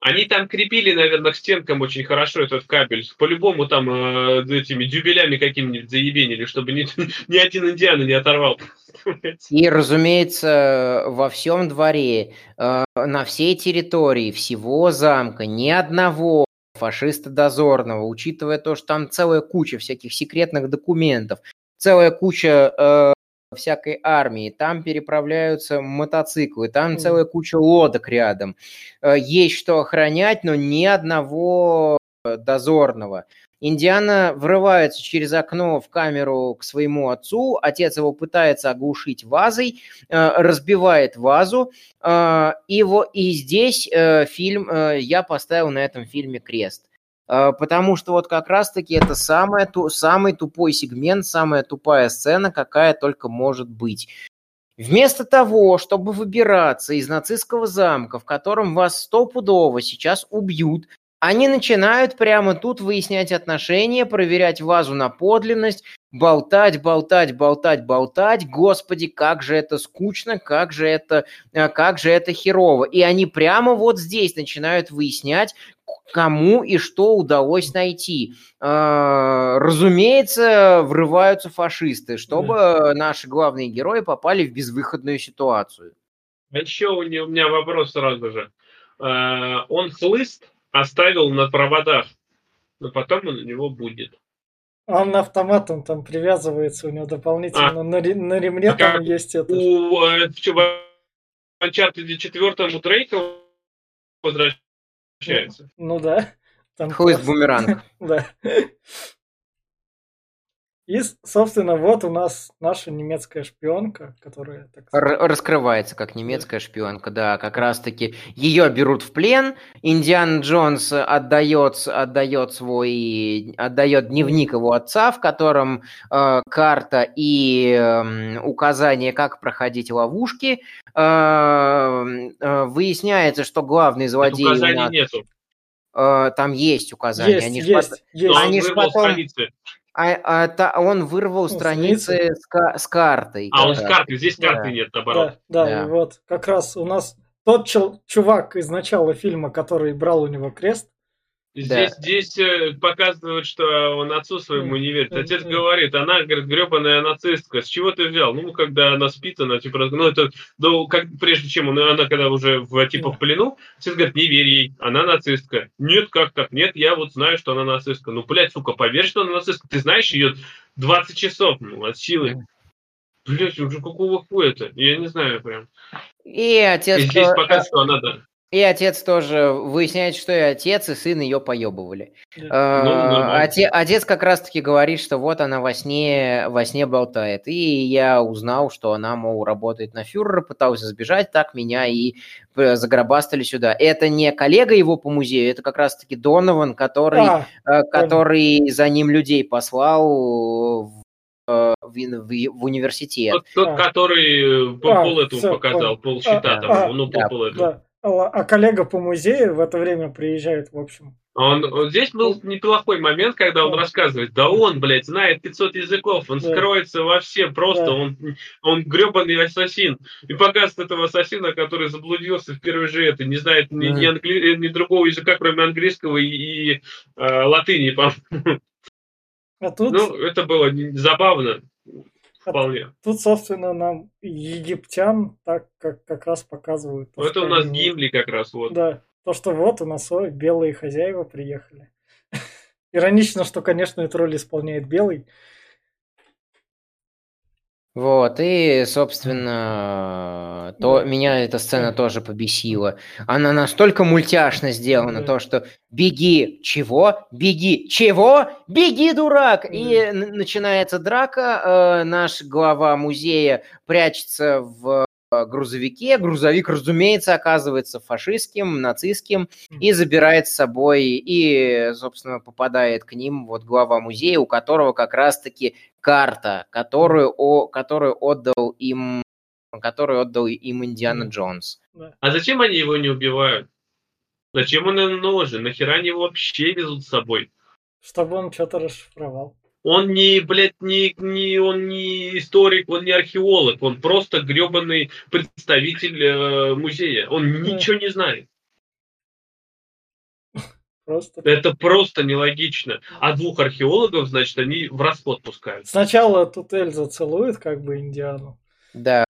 Они там крепили, наверное, к стенкам очень хорошо этот кабель. По-любому там э, этими дюбелями какими-нибудь заебенили, чтобы ни, ни один индиан не оторвал. И, разумеется, во всем дворе, э, на всей территории всего замка ни одного фашиста Дозорного, учитывая то, что там целая куча всяких секретных документов, целая куча э, всякой армии, там переправляются мотоциклы, там целая куча лодок рядом. Э, есть что охранять, но ни одного дозорного. Индиана врывается через окно в камеру к своему отцу, отец его пытается оглушить вазой, э, разбивает вазу, э, и, его, и здесь фильм, я поставил на этом фильме крест. А, потому что вот как раз-таки это самое, ту, самый тупой сегмент, самая тупая сцена, какая только может быть. Вместо того, чтобы выбираться из нацистского замка, в котором вас стопудово сейчас убьют, они начинают прямо тут выяснять отношения, проверять вазу на подлинность, болтать, болтать, болтать, болтать. Господи, как же это скучно, как же это, э, как же это херово. И они прямо вот здесь начинают выяснять, кому и что удалось найти. А, разумеется, врываются фашисты, чтобы наши главные герои попали в безвыходную ситуацию. А еще у меня вопрос сразу же. А, он хлыст оставил на проводах, но потом он у него будет. Он автоматом там привязывается, у него дополнительно а, на, на ремне а там есть это. У, э, Uncharted 4 у Дрейка возвращается. Ну, да. Там Хлыст бумеранг. да. И, собственно, вот у нас наша немецкая шпионка, которая... Так сказать... Раскрывается как немецкая шпионка, да, как раз-таки ее берут в плен, Индиан Джонс отдает, отдает свой, отдает дневник его отца, в котором э, карта и э, указание, как проходить ловушки. Э, э, выясняется, что главный злодей... Это указаний нас... нету. Э, там есть указания. Есть, они есть, ж, есть. Они ж потом... А, а та, он вырвал ну, страницы с, с картой. А, он с картой, здесь да. карты нет, наоборот. Да, да, да. вот как раз у нас тот чел, чувак из начала фильма, который брал у него крест, Здесь, да. здесь э, показывают, что он отцу своему не верит. Отец говорит, она, говорит, гребаная нацистка. С чего ты взял? Ну, когда она спит, она типа, ну, это, ну, как, прежде чем он, она, когда уже в, типа в плену, отец говорит, не верь ей, она нацистка. Нет, как так? Нет, я вот знаю, что она нацистка. Ну, блядь, сука, поверь, что она нацистка. Ты знаешь ее 20 часов, ну, от силы. Блять, уже какого хуя это? Я не знаю прям. И отец... И здесь показывает, что она, да. И отец тоже выясняет, что и отец, и сын ее поебывали. Да. Ну, отец, отец как раз-таки говорит, что вот она во сне, во сне болтает. И я узнал, что она, мол, работает на фюрера, пытался сбежать, так меня и э, загробастали сюда. Это не коллега его по музею, это как раз-таки Донован, который, а, который за ним людей послал в в, в, в университет. Тот, тот а. который пол, а, пол этого показал, пол щита а, там, а, ну, пол, да, пол этого. Да. А коллега по музею в это время приезжает, в общем. Он, он, здесь был неплохой момент, когда он да. рассказывает, да он, блядь, знает 500 языков, он да. скроется во все, просто да. он, он гребаный ассасин. И показывает этого ассасина, который заблудился в первой же это, не знает да. ни, ни, англи... ни другого языка, кроме английского и, и э, латыни, по-моему. А тут... Ну, это было забавно. Вполне. Тут, собственно, нам египтян так как, как раз показывают. То, это у нас они... Гимли как раз вот. Да, то, что вот у нас белые хозяева приехали. Иронично, что, конечно, эту роль исполняет белый. Вот, и, собственно, то меня эта сцена тоже побесила. Она настолько мультяшно сделана, то, что беги, чего? Беги, чего? Беги, дурак! И начинается драка, э, наш глава музея прячется в грузовике. Грузовик, разумеется, оказывается фашистским, нацистским и забирает с собой, и, собственно, попадает к ним вот глава музея, у которого как раз-таки карта, которую, о, которую отдал им которую отдал им Индиана Джонс. А зачем они его не убивают? Зачем он им нужен? Нахера они его вообще везут с собой? Чтобы он что-то расшифровал. Он не, блядь, не, не, он не историк, он не археолог, он просто гребаный представитель э, музея. Он ничего не знает. Просто. Это просто нелогично. А двух археологов, значит, они в расход пускают. Сначала тут Эльза целует как бы Индиану. Да.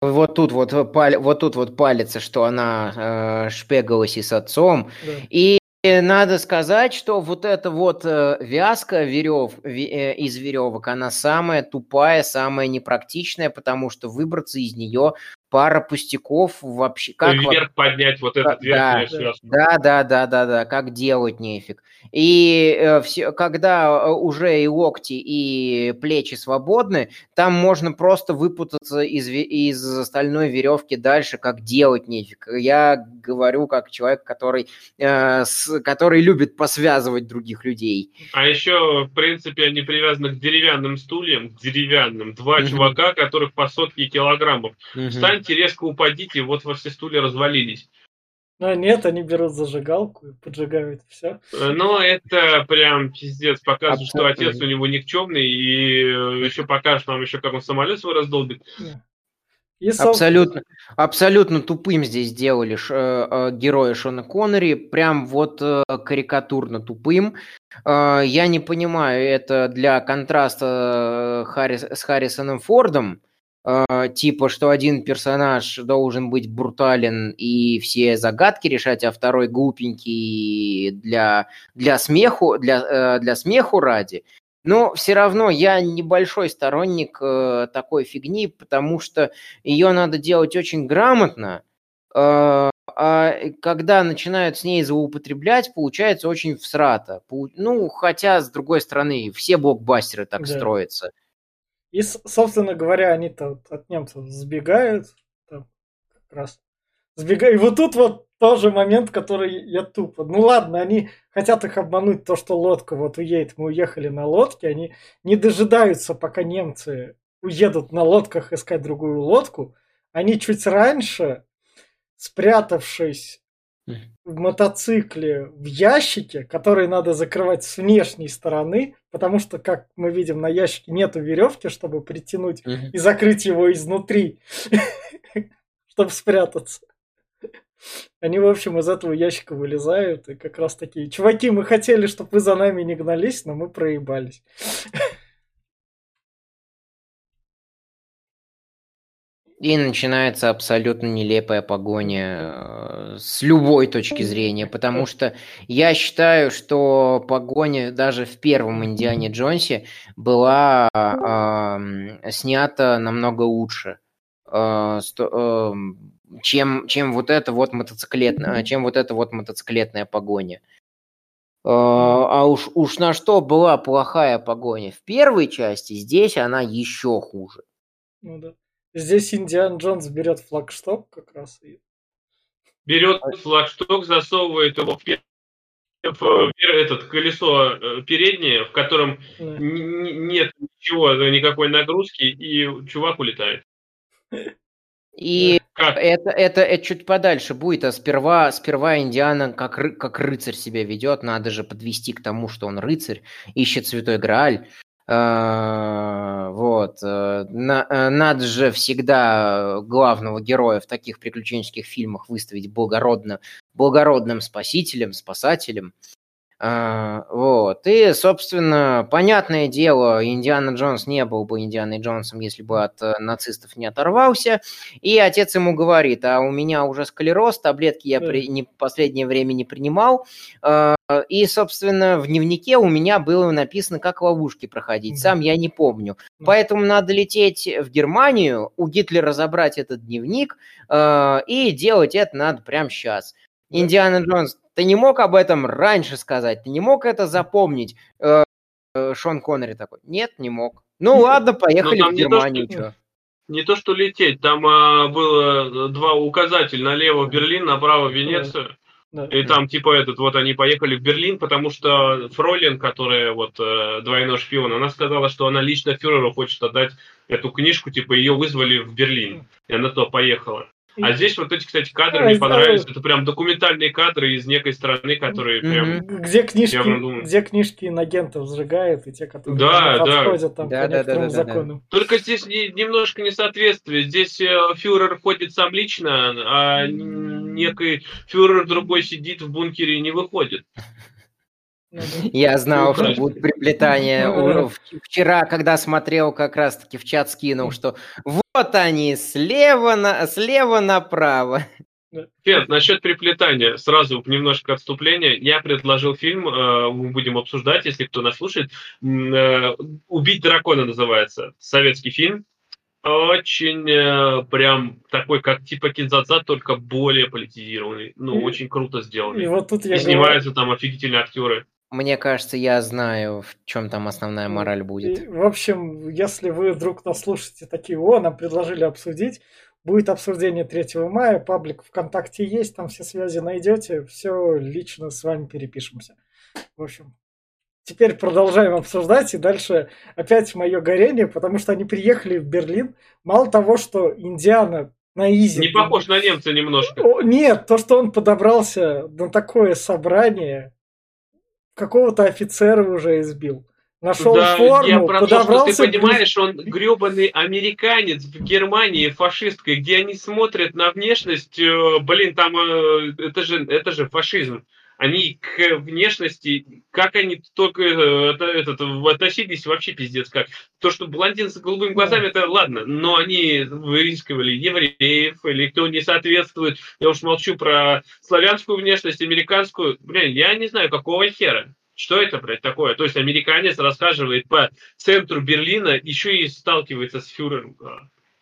Вот тут вот, вот тут вот палится, что она э, шпегалась и с отцом. Да. И надо сказать, что вот эта вот э, вязка верев, э, из веревок, она самая тупая, самая непрактичная, потому что выбраться из нее пара пустяков вообще. Как Вверх во... поднять вот этот да, верхнюю да, да, да, да, да, как делать нефиг. И э, все, когда э, уже и локти, и плечи свободны, там можно просто выпутаться из, из остальной веревки дальше, как делать нефиг. Я говорю как человек, который, э, с, который любит посвязывать других людей. А еще, в принципе, они привязаны к деревянным стульям, к деревянным. Два mm-hmm. чувака, которых по сотке килограммов. Mm-hmm. Встаньте, резко упадите, вот во все стулья развалились. Ну нет, они берут зажигалку и поджигают все. Э, но это прям пиздец. Покажет, что отец у него никчемный, и э, еще покажет нам еще, как он самолет свой раздолбит. И абсолютно, абсолютно тупым здесь сделали ш, э, э, героя Шона Коннери, прям вот э, карикатурно тупым. Э, я не понимаю, это для контраста э, Харрис, с Харрисоном Фордом, э, типа, что один персонаж должен быть брутален и все загадки решать, а второй глупенький для, для смеху, для, э, для смеху ради. Но все равно я небольшой сторонник э, такой фигни, потому что ее надо делать очень грамотно. Э, а когда начинают с ней злоупотреблять, получается очень всрато. Ну, хотя, с другой стороны, все блокбастеры так да. строятся. И, собственно говоря, они-то от немцев сбегают. Там, как раз сбегают. И вот тут вот тоже момент, который я тупо. Ну ладно, они хотят их обмануть, то, что лодка вот уедет, мы уехали на лодке, они не дожидаются, пока немцы уедут на лодках искать другую лодку. Они чуть раньше, спрятавшись в мотоцикле в ящике, который надо закрывать с внешней стороны, потому что, как мы видим, на ящике нету веревки, чтобы притянуть и закрыть его изнутри, чтобы спрятаться. Они, в общем, из этого ящика вылезают и как раз такие, чуваки, мы хотели, чтобы вы за нами не гнались, но мы проебались. И начинается абсолютно нелепая погоня э, с любой точки зрения, потому что я считаю, что погоня даже в первом Индиане Джонсе была э, снята намного лучше. Э, сто, э, чем, чем вот это вот мотоциклетная, чем вот это вот мотоциклетная погоня. Э, а уж, уж на что была плохая погоня в первой части, здесь она еще хуже. Ну да. Здесь Индиан Джонс берет флагшток как раз. И... Берет флагшток, засовывает его в, в этот колесо э, переднее, в котором да. нет ничего, никакой нагрузки, и чувак улетает. И как? Это, это, это чуть подальше будет, а сперва, сперва Индиана как, как рыцарь себя ведет, надо же подвести к тому, что он рыцарь, ищет святой Грааль, а, вот. Э, э, надо же всегда главного героя в таких приключенческих фильмах выставить благородно, благородным спасителем, спасателем. А, вот. И, собственно, понятное дело, Индиана Джонс не был бы Индианой Джонсом, если бы от э, нацистов не оторвался. И отец ему говорит, а у меня уже склероз, таблетки я при, не, последнее время не принимал. А, и, собственно, в дневнике у меня было написано, как ловушки проходить. Сам я не помню. Поэтому надо лететь в Германию, у Гитлера забрать этот дневник, а, и делать это надо прямо сейчас. Индиана Джонс ты не мог об этом раньше сказать? Ты не мог это запомнить? Э, э, Шон Коннери такой, нет, не мог. Ну ладно, поехали в Германию. Не то, что, не то, что лететь, там а, было два указателя, налево Берлин, направо Венецию. Да. И там типа этот, вот они поехали в Берлин, потому что Фролин, которая вот э, двойной шпион, она сказала, что она лично фюреру хочет отдать эту книжку, типа ее вызвали в Берлин, и она то поехала. А здесь вот эти, кстати, кадры мне понравились. Это прям документальные кадры из некой страны, которые прям... Где книжки, где книжки инагентов сжигают, и те, которые да, подходят там да, по да, некоторым да, законам. Только здесь немножко несоответствие. Здесь э, фюрер ходит сам лично, а некий фюрер другой сидит в бункере и не выходит. Я знал, что будет приплетание. Ну вчера, когда смотрел, как раз-таки в чат скинул, что вот они, слева, на, слева направо. Фен, насчет приплетания, сразу немножко отступления. Я предложил фильм, э, мы будем обсуждать, если кто нас слушает. Э, «Убить дракона» называется. Советский фильм. Очень э, прям такой, как типа Кинзадза, только более политизированный. Ну, очень круто сделанный. И вот тут я И снимаются там офигительные актеры. Мне кажется, я знаю, в чем там основная мораль будет. И, в общем, если вы вдруг нас слушаете такие, о, нам предложили обсудить, будет обсуждение 3 мая, паблик ВКонтакте есть, там все связи найдете, все лично с вами перепишемся. В общем, теперь продолжаем обсуждать, и дальше опять мое горение, потому что они приехали в Берлин, мало того, что Индиана на изи... Не похож на немца немножко. О, Нет, то, что он подобрался на такое собрание, какого-то офицера уже избил. Нашел Да, форму, я про то, что ты понимаешь, он гребаный американец в Германии фашисткой, где они смотрят на внешность, э, блин, там э, это же, это же фашизм. Они к внешности, как они только э, это, этот, относились, вообще пиздец как. То, что блондин с голубыми глазами, это ладно, но они выискивали евреев или кто не соответствует. Я уж молчу про славянскую внешность, американскую. Блин, я не знаю, какого хера. Что это, блядь, такое? То есть американец рассказывает по центру Берлина, еще и сталкивается с фюрером.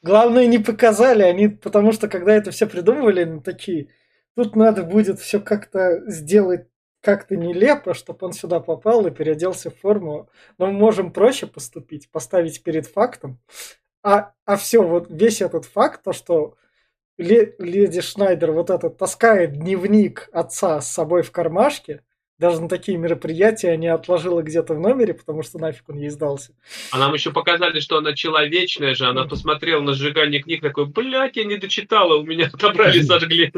Главное, не показали, они, потому что когда это все придумывали, они такие, тут надо будет все как-то сделать как-то нелепо, чтобы он сюда попал и переоделся в форму. Но мы можем проще поступить, поставить перед фактом. А, а все, вот весь этот факт, то, что Ле- леди Шнайдер вот этот таскает дневник отца с собой в кармашке, даже на такие мероприятия они отложила где-то в номере, потому что нафиг он ей сдался. А нам еще показали, что она человечная же. Она посмотрела на сжигание книг, такой, блядь, я не дочитала, у меня отобрали, сожгли.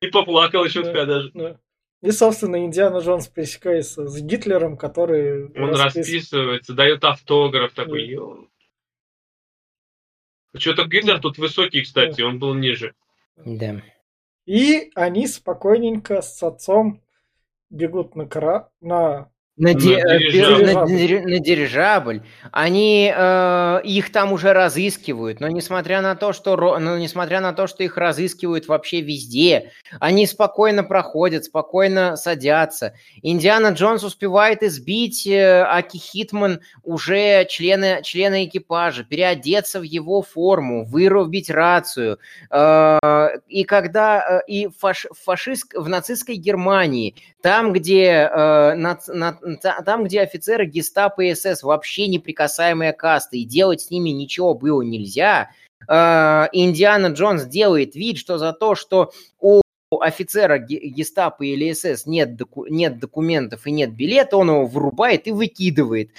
И поплакала чутка даже. Да. И, собственно, Индиана Джонс пересекается с Гитлером, который... Он распис- расписывается, дает автограф такой, Да. Что-то Гитлер тут высокий, кстати, он был ниже. Да. И они спокойненько с отцом бегут на кора... на... На, ди- На э, дирижабль. на на дирижабль. Они э, их там уже разыскивают, но несмотря на то, что но несмотря на то, что их разыскивают вообще везде, они спокойно проходят, спокойно садятся. Индиана Джонс успевает избить э, Аки Хитман уже члена члена экипажа, переодеться в его форму, вырубить рацию. Э, и когда э, и фаш, в фашист в нацистской Германии там, где, э, нац- на- там, где офицеры гестапо и СС вообще неприкасаемые касты, и делать с ними ничего было нельзя, э, Индиана Джонс делает вид, что за то, что у офицера ге- гестапо или СС нет, доку- нет документов и нет билета, он его вырубает и выкидывает.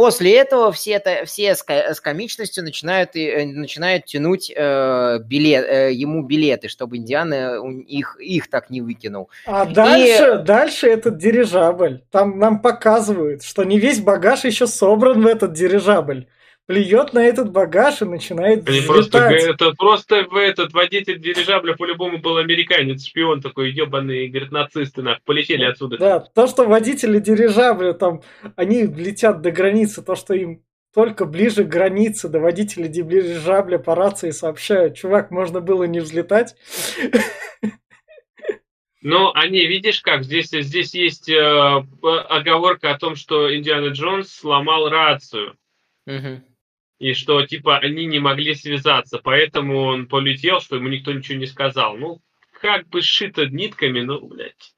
После этого все, это, все с, с комичностью начинают, и, э, начинают тянуть э, билет, э, ему билеты, чтобы Индиана у- их, их так не выкинул. А дальше, дальше этот дирижабль. Там нам показывают, что не весь багаж еще собран в этот дирижабль. Плюет на этот багаж и начинает Они просто, это просто в этот водитель дирижабля по-любому был американец, шпион такой ебаный, говорит, нацисты, нах, полетели отсюда. Да, то, что водители дирижабля там, они летят до границы, то, что им только ближе к границе до водителя дирижабля по рации сообщают, чувак, можно было не взлетать. Но они, видишь как, здесь, здесь есть э, оговорка о том, что Индиана Джонс сломал рацию. Мгм. И что, типа, они не могли связаться, поэтому он полетел, что ему никто ничего не сказал. Ну, как бы шито нитками, ну, блядь,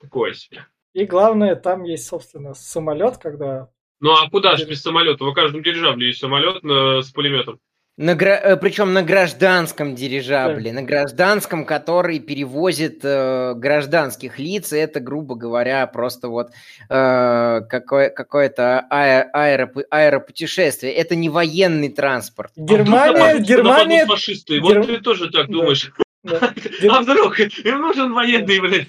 такое себе. И главное, там есть, собственно, самолет, когда... Ну, а куда же без самолета? В каждом дирижабле есть самолет на- с пулеметом. На гра- э, причем на гражданском дирижабле, на гражданском, который перевозит э, гражданских лиц, и это, грубо говоря, просто вот э, какое- какое-то аэ- аэропу- аэропутешествие. Это не военный транспорт. А вдруг Германия, нападут- Германия... нападут фашисты. Вот Гер- ты тоже так Да. думаешь. Да. Гер- А вдруг? Им нужен военный, блин.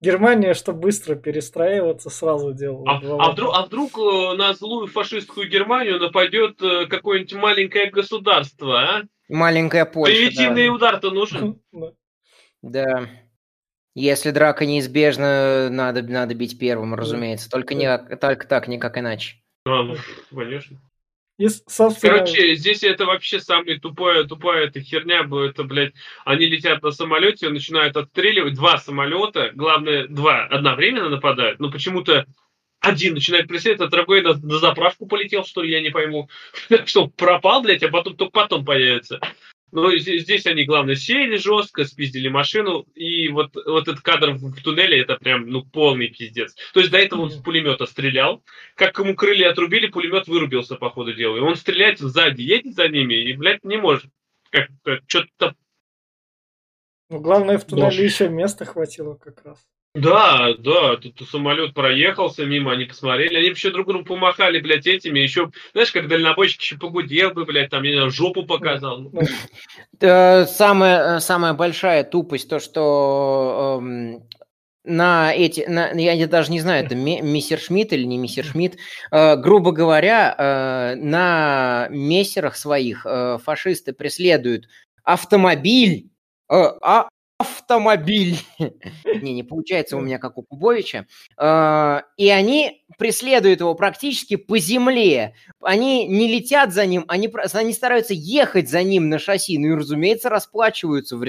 Германия, чтобы быстро перестраиваться, сразу делала. А, а вдруг, а вдруг э, на злую фашистскую Германию нападет э, какое-нибудь маленькое государство, а? Маленькая Польша. Превентивный да. удар-то нужен. Да. Да. Если драка неизбежна, надо, надо бить первым, разумеется. Только, не, только так, никак иначе. А, ну, конечно. И. Короче, здесь это вообще самая тупая, тупая эта херня, это, блядь, они летят на самолете, начинают отстреливать два самолета, главное, два одновременно нападают, но почему-то один начинает преследовать, а другой на, на заправку полетел, что ли, я не пойму. Что, пропал, блядь, а потом только потом появится. Но здесь они, главное, сели жестко, спиздили машину, и вот, вот этот кадр в туннеле, это прям, ну, полный пиздец. То есть до этого он с пулемета стрелял, как ему крылья отрубили, пулемет вырубился по ходу дела. И он стреляет сзади, едет за ними, и, блядь, не может. Как что-то... Ну, главное, в туннеле еще места хватило как раз. Да, да, тут самолет проехался мимо, они посмотрели, они еще друг другу помахали, блядь, этими, еще, знаешь, как дальнобойщик еще погудел бы, блядь, там, я жопу показал. Самая, самая большая тупость, то, что эм, на эти, на, я даже не знаю, это мистер Шмидт или не мистер Шмидт, э, грубо говоря, э, на мессерах своих э, фашисты преследуют автомобиль, э, а, автомобиль. не, не получается у меня как у Кубовича. А, и они преследуют его практически по земле. Они не летят за ним, они, они стараются ехать за ним на шасси. Ну и, разумеется, расплачиваются.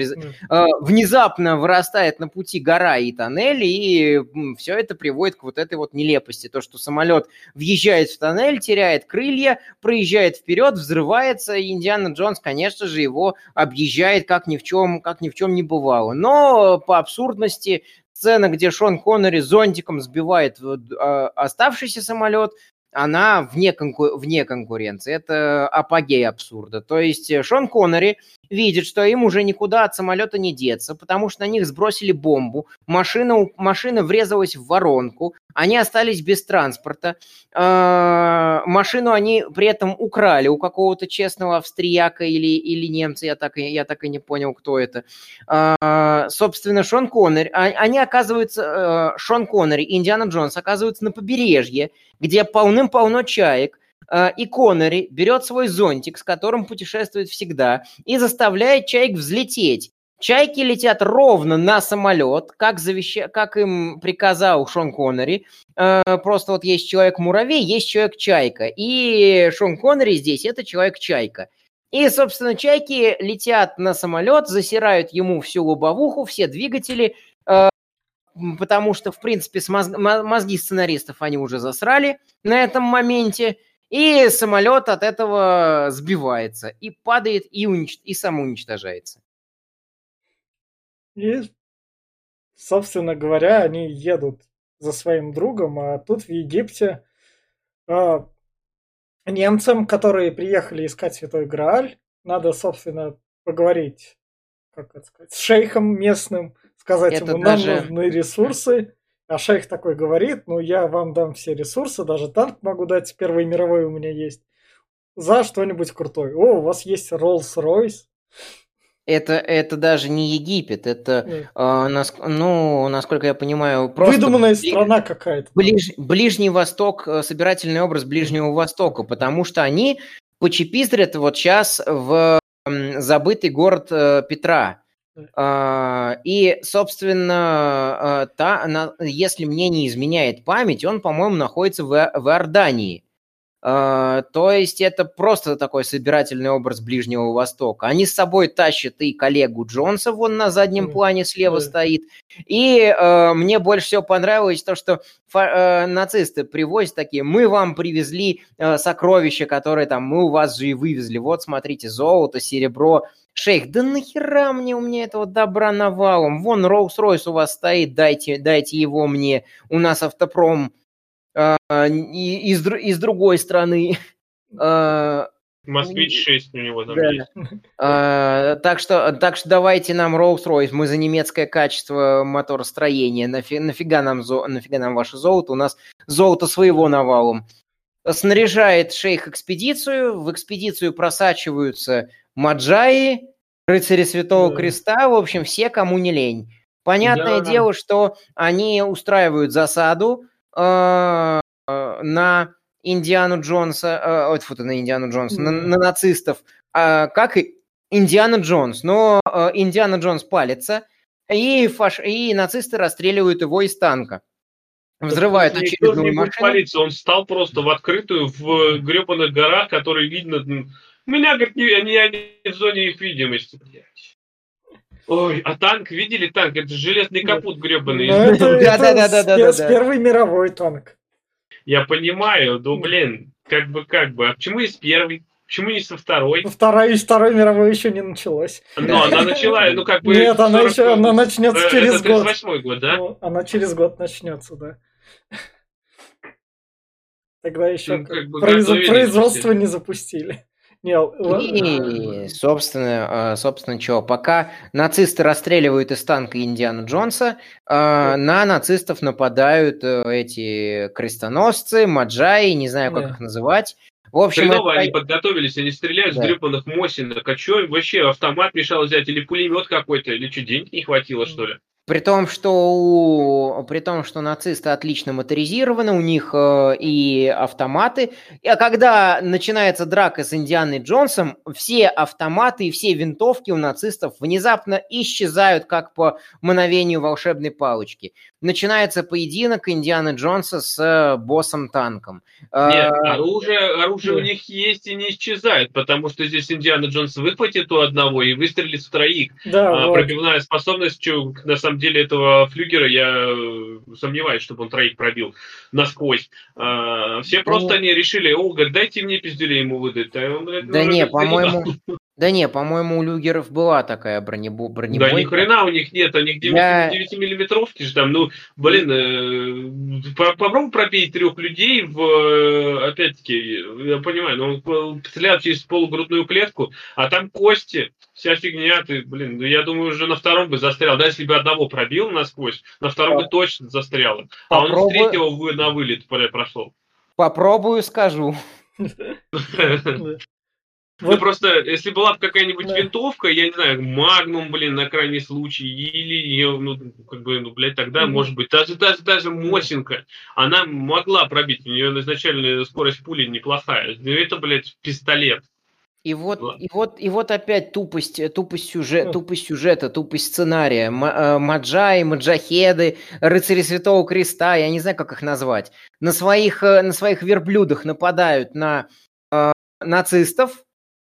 А, внезапно вырастает на пути гора и тоннель, и все это приводит к вот этой вот нелепости. То, что самолет въезжает в тоннель, теряет крылья, проезжает вперед, взрывается, и Индиана Джонс, конечно же, его объезжает, как ни в чем, как ни в чем не бывало сериала. Но по абсурдности сцена, где Шон Коннери зонтиком сбивает а, оставшийся самолет, она вне, конку... вне конкуренции. Это апогей абсурда. То есть э, Шон Коннери видит, что им уже никуда от самолета не деться, потому что на них сбросили бомбу, машина, машина врезалась в воронку, они остались без транспорта, э, машину они при этом украли у какого-то честного австрияка или, или немца, я так, я так и не понял, кто это. Э, собственно, Шон Коннери, а, они оказываются, э, Шон Коннери и Индиана Джонс оказываются на побережье, где полным-полно чаек, Э, и Коннери берет свой зонтик, с которым путешествует всегда, и заставляет чаек взлететь. Чайки летят ровно на самолет, как, завеща... как им приказал Шон Коннери. Э, просто вот есть человек-муравей, есть человек-чайка. И Шон Коннери здесь это человек-чайка. И, собственно, чайки летят на самолет, засирают ему всю лобовуху, все двигатели, э, потому что, в принципе, мозги сценаристов они уже засрали на этом моменте. И самолет от этого сбивается и падает, и, унич... и самоуничтожается. И, собственно говоря, они едут за своим другом, а тут в Египте э, немцам, которые приехали искать Святой Грааль, надо, собственно, поговорить, как это сказать, с шейхом местным, сказать это ему, даже... нам нужны ресурсы, а шейх такой говорит, ну я вам дам все ресурсы, даже танк могу дать, с Первой мировой у меня есть, за что-нибудь крутое. О, у вас есть Rolls-Royce. Это, это даже не Египет, это, э, нас, ну, насколько я понимаю, просто... Выдуманная бли... страна какая-то. Ближ... Ближний Восток, э, собирательный образ Ближнего Востока, потому что они почепизрят вот сейчас в забытый город э, Петра. А, и, собственно, а, та, если мне не изменяет память, он, по-моему, находится в, в Иордании. А, то есть это просто такой собирательный образ Ближнего Востока. Они с собой тащат и коллегу Джонса, вон на заднем плане слева стоит. И мне больше всего понравилось то, что нацисты привозят такие, мы вам привезли сокровища, которые там мы у вас же и вывезли. Вот, смотрите, золото, серебро, Шейх, да нахера мне у меня этого добра навалом? Вон Роуз-Ройс у вас стоит, дайте, дайте его мне. У нас автопром э, из, из другой страны. Э, Москвич 6 у него там да. есть. А, так, что, так что давайте нам Rolls-Royce, мы за немецкое качество моторостроения. Нафи, нафига, нам, нафига нам ваше золото? У нас золото своего навалом. Снаряжает шейх экспедицию, в экспедицию просачиваются маджаи, рыцари Святого да. Креста, в общем, все, кому не лень. Понятное да. дело, что они устраивают засаду э, на Индиану Джонса, э, ой, фу, на Индиану Джонса, на, на нацистов, э, как и Индиана Джонс. Но э, Индиана Джонс палится, и, фаш... и нацисты расстреливают его из танка. взрывают Никто очередную машину. палиться, он стал просто в открытую в гребаных горах, которые видно... Меня, говорит, не, они, они в зоне их видимости. блядь. Ой, а танк, видели танк? Это же железный капут гребаный. Ну, это, Да, это да, да, да, с. Первый мировой танк. Я понимаю, ну блин, как бы, как бы. А почему не с первой? Почему не со второй? Вторая, Второй мировой еще не началось. Ну, она начала, ну как бы... Нет, она 40 еще- она начнется э, через это год. 38 год, да? Ну, она через год начнется, да. Тогда еще Ну, как бы произ- готовились производство не запустили. И, собственно, э, собственно, что, пока нацисты расстреливают из танка Индиана Джонса, э, на нацистов нападают э, эти крестоносцы, маджаи, не знаю, как Да. их называть. В общем, Хреново это- они подготовились, они стреляют Да. с гребаных Мосинок. А что вообще автомат мешал взять? Или пулемет какой-то? Или что, денег не хватило, что ли? При том, что у, при том, что нацисты отлично моторизированы, у них э, и автоматы. А когда начинается драка с Индианой Джонсом, все автоматы и все винтовки у нацистов внезапно исчезают, как по мановению волшебной палочки. Начинается поединок Индианы Джонса с э, боссом танком. Э, Нет, оружие, оружие у них есть и не исчезает, потому что здесь Индиана Джонс выхватит у одного и выстрелит в троих. Да, А, вот. пробивная способность, на самом деле, этого флюгера, я э, сомневаюсь, чтобы он троих пробил насквозь. А, все просто Ну. они решили, о, говорит, дайте мне пиздюлей ему выдать. А он, говорит, Да ну, не, по-моему, да не, по-моему, у люгеров была такая бронебо... Да бронебойка. ни хрена у них нет, у них 9, Я- 9-миллиметровки же там, ну, блин, э, по- попробуй пробей трех людей в, э, опять-таки, я понимаю, ну, он стреляет через полугрудную клетку, а там кости, вся фигня, ты, блин, ну, я думаю, уже на втором бы застрял, да, если бы одного пробил насквозь, на втором бы точно застряло, а он с третьего вы- на вылет прошел. Попробую, скажу. Ну Вот, просто, если была бы какая-нибудь Да. винтовка, я не знаю, магнум, блин, на крайний случай, или ну, как бы, ну, блядь, тогда, Мгм. может быть, даже, даже, даже Мосинка, она могла пробить, у нее изначально скорость пули неплохая. Но это, блядь, пистолет. И вот, и вот, и вот опять тупость, э, тупость, сюжет, Ну. тупость сюжета, тупость сценария. Э, Маджаи, маджахеды, рыцари Святого Креста, я не знаю, как их назвать, на своих, э, на своих верблюдах нападают на э, нацистов,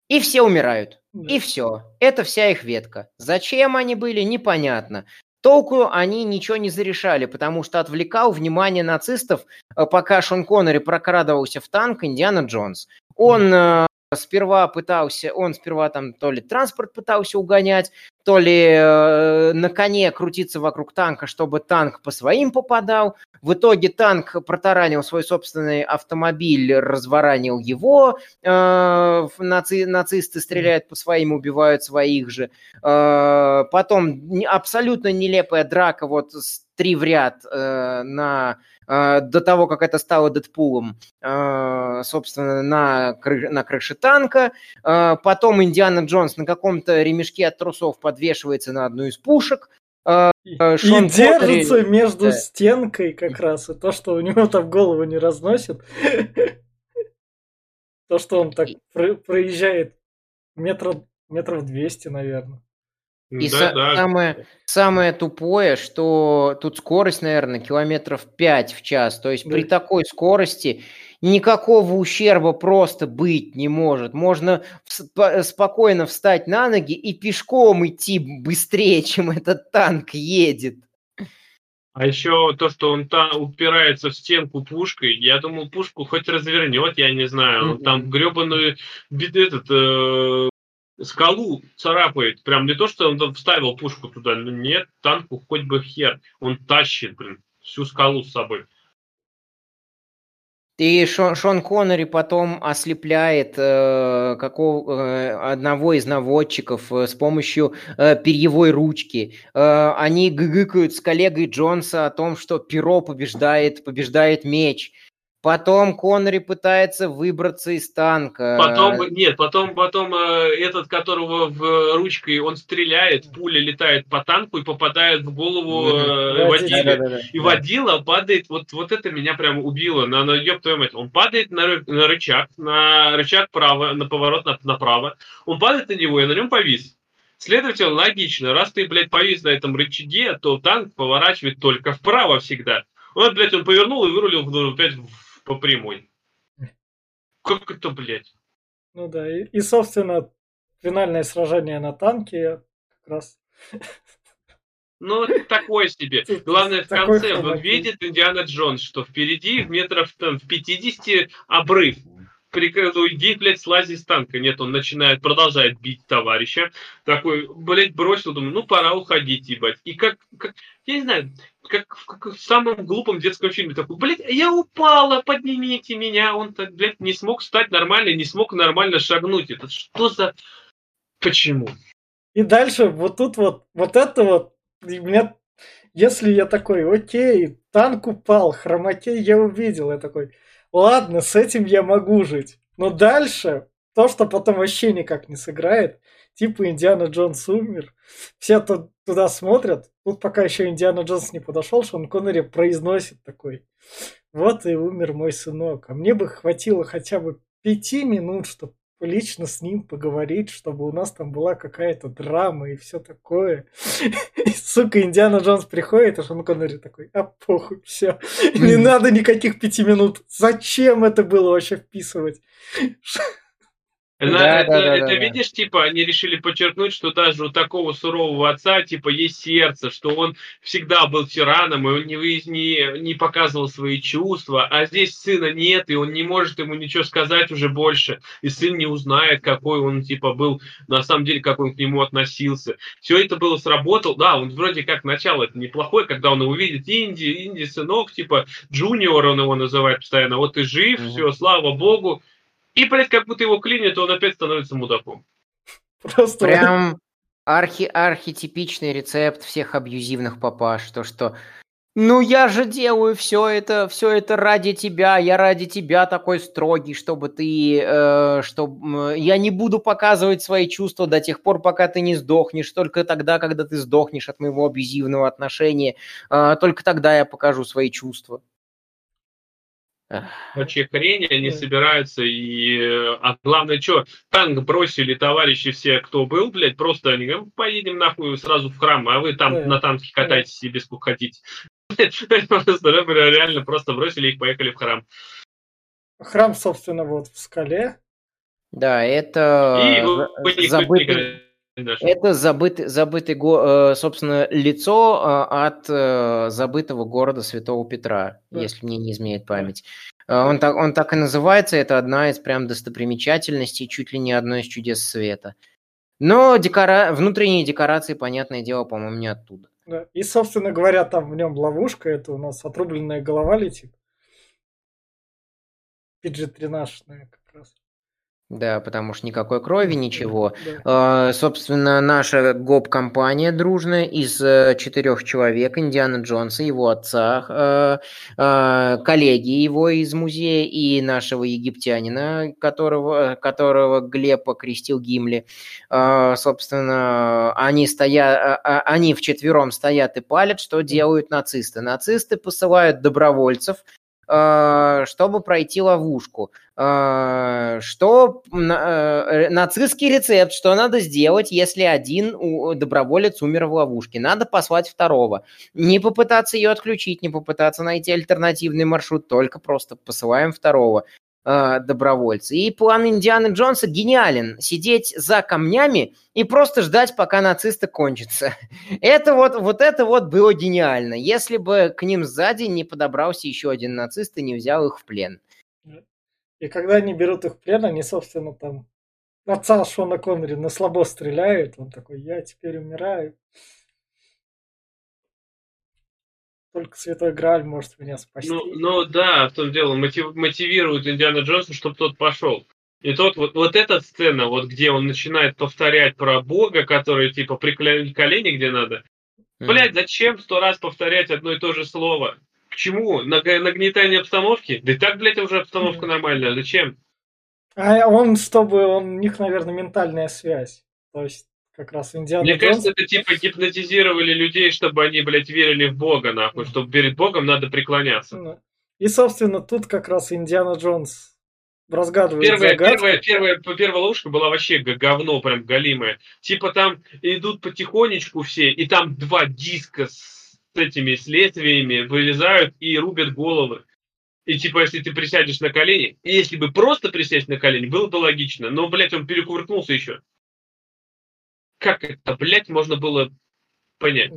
и все умирают. да. И все. Это вся их ветка. Зачем они были, непонятно. Толку они ничего не зарешали, потому что отвлекал внимание нацистов, э, пока Шон Коннери прокрадывался в танк Индиана Джонс. Он э, сперва пытался, он сперва там то ли транспорт пытался угонять, то ли э, на коне крутиться вокруг танка, чтобы танк по своим попадал. В итоге танк протаранил свой собственный автомобиль, разворанил его. э, наци- нацисты стреляют по своим, убивают своих же. Э, потом абсолютно нелепая драка вот с три в ряд э, на до того, как это стало Дэдпулом, э, собственно, на, кры- на крыше танка. Э, потом Индиана Джонс на каком-то ремешке от трусов подвешивается на одну из пушек. Э, И, и Шон держится между да. стенкой как раз, и то, что у него там голову не разносит. То, что он так про- проезжает метров, метров 200, наверное. И да, са- да. самое, самое тупое, что тут скорость, наверное, километров 5 в час. То есть при Да. такой скорости никакого ущерба просто быть не может. Можно спокойно встать на ноги и пешком идти быстрее, чем этот танк едет. А еще то, что он там упирается в стенку пушкой, я думал, пушку хоть развернет, я не знаю, он Мгм. там гребаную этот, э, скалу царапает. Прям не то, что он вставил пушку туда, ну нет, танку хоть бы хер. Он тащит, блин, всю скалу с собой. И Шон, Шон Коннери потом ослепляет э, какого, э, одного из наводчиков э, с помощью э, перьевой ручки. Э, они гыгыкают с коллегой Джонса о том, что перо побеждает, побеждает меч. Потом Коннери пытается выбраться из танка. Потом, нет, потом, потом э, этот, которого в ручкой он стреляет, пуля летает по танку и попадает в голову э, водиле. Да-да-да-да. И водила падает, вот, вот это меня прям убило, на, на ёб твою мать. Он падает на, на рычаг, на рычаг право, на поворот на- направо. Он падает на него и на нем повис. Следовательно, логично, раз ты, блядь, повис на этом рычаге, то танк поворачивает только вправо всегда. Вот, блядь, он повернул и вырулил опять по прямой. Как это, блядь? Ну да, и, и собственно, финальное сражение на танке как раз ну, такое себе. Главное, в конце вот видит Индиана Джонс, что впереди в метров там, в 50 обрыв. Приказу, иди, блядь, слази с танка. Нет, он начинает, продолжает бить товарища. Такой, блядь, бросил, думаю, ну, пора уходить, ебать. И как, как я не знаю, как, как в самом глупом детском фильме. Такой, блядь, я упала, поднимите меня. Он, так, блядь, не смог встать нормально, не смог нормально шагнуть. Это что за... Почему? И дальше вот тут вот, вот это вот и меня, если я такой, окей, танк упал, хромакей я увидел, я такой, ладно, с этим я могу жить. Но дальше, то, что потом вообще никак не сыграет, типа Индиана Джонс умер, все тут, туда смотрят, тут пока еще Индиана Джонс не подошел, Шон Коннери произносит такой, вот и умер мой сынок, а мне бы хватило хотя бы пяти минут, чтобы лично с ним поговорить, чтобы у нас там была какая-то драма и все такое. И, сука, Индиана Джонс приходит, а Шон Коннери такой, а похуй, все, не надо никаких пяти минут. Зачем это было вообще вписывать? Да, это, да, да, это да, видишь, типа, они решили подчеркнуть, что даже у такого сурового отца, типа, есть сердце, что он всегда был тираном, и он не, не, не показывал свои чувства, а здесь сына нет, и он не может ему ничего сказать уже больше, и сын не узнает, какой он, типа, был, на самом деле, как он к нему относился. Все это было сработало, да, он вроде как начало это неплохое, когда он увидит Инди, Инди, сынок, типа, Джуниор он его называет постоянно, вот ты жив, mm-hmm. все, слава богу, и, блядь, как будто его клинит, он опять становится мудаком. Просто... Прям архи архетипичный рецепт всех абьюзивных папаш. То, что ну я же делаю все это, все это ради тебя, я ради тебя такой строгий, чтобы ты, э, чтобы я не буду показывать свои чувства до тех пор, пока ты не сдохнешь, только тогда, когда ты сдохнешь от моего абьюзивного отношения, э, только тогда я покажу свои чувства. Вообще хрень, они собираются и... А главное, что, танк бросили товарищи все, кто был, блядь, просто они говорят, поедем нахуй сразу в храм, а вы там на танке катаетесь и без сколько хотите. Просто реально просто бросили их, поехали в храм. Храм, собственно, вот в скале. Да, это забытый... Это забытый, забытый, э, собственно, лицо э, от э, забытого города Святого Петра, да. если мне не изменяет память. Он так, он так и называется, это одна из прям достопримечательностей, чуть ли не одно из чудес света. Но декора... внутренние декорации, понятное дело, по-моему, не оттуда. Да. И, собственно говоря, там в нем ловушка, это у нас отрубленная голова летит. PG-13 как раз. Да, потому что никакой крови, ничего. Да. Собственно, наша ГОП-компания дружная из э, четырех человек, Индиана Джонса, его отца, э, э, коллеги его из музея и нашего египтянина, которого, которого Глеб окрестил Гимли. Собственно, они, стоят, они вчетвером стоят и палят, что делают нацисты. Нацисты посылают добровольцев Э, чтобы пройти ловушку. Э, что э, нацистский рецепт, что надо сделать, если один доброволец умер в ловушке? Надо послать второго. Не попытаться ее отключить, не попытаться найти альтернативный маршрут, только просто посылаем второго э, добровольца. И план Индианы Джонса гениален. Сидеть за камнями и просто ждать, пока нацисты кончатся. Это вот, вот это вот было гениально. Если бы к ним сзади не подобрался еще один нацист и не взял их в плен. И когда они берут их в плен, они, собственно, там отца Шона Коннери на слабо стреляют. Он такой, я теперь умираю. Только Святой Грааль может меня спасти. Ну, ну да, в том дело, мотив, мотивирует Индиана Джонса, чтобы тот пошел. И тот, вот, вот эта сцена, вот где он начинает повторять про Бога, который типа приклеить колени где надо. Mm. Блять, зачем сто раз повторять одно и то же слово? К чему? Нагнетание обстановки? Да и так, блядь, уже обстановка mm. нормальная. Зачем? А он, чтобы он, у них, наверное, ментальная связь. То есть как раз Индиана Мне Джонс... кажется, это типа гипнотизировали людей, чтобы они, блядь, верили в Бога, нахуй, чтобы перед Богом надо преклоняться. Ну, и, собственно, тут как раз Индиана Джонс разгадывает первая, первая, первая, первая ловушка была вообще говно прям галимое. Типа там идут потихонечку все, и там два диска с этими следствиями вылезают и рубят головы. И типа, если ты присядешь на колени, если бы просто присесть на колени, было бы логично. Но, блядь, он перекувыркнулся еще. Как это, блядь, можно было понять?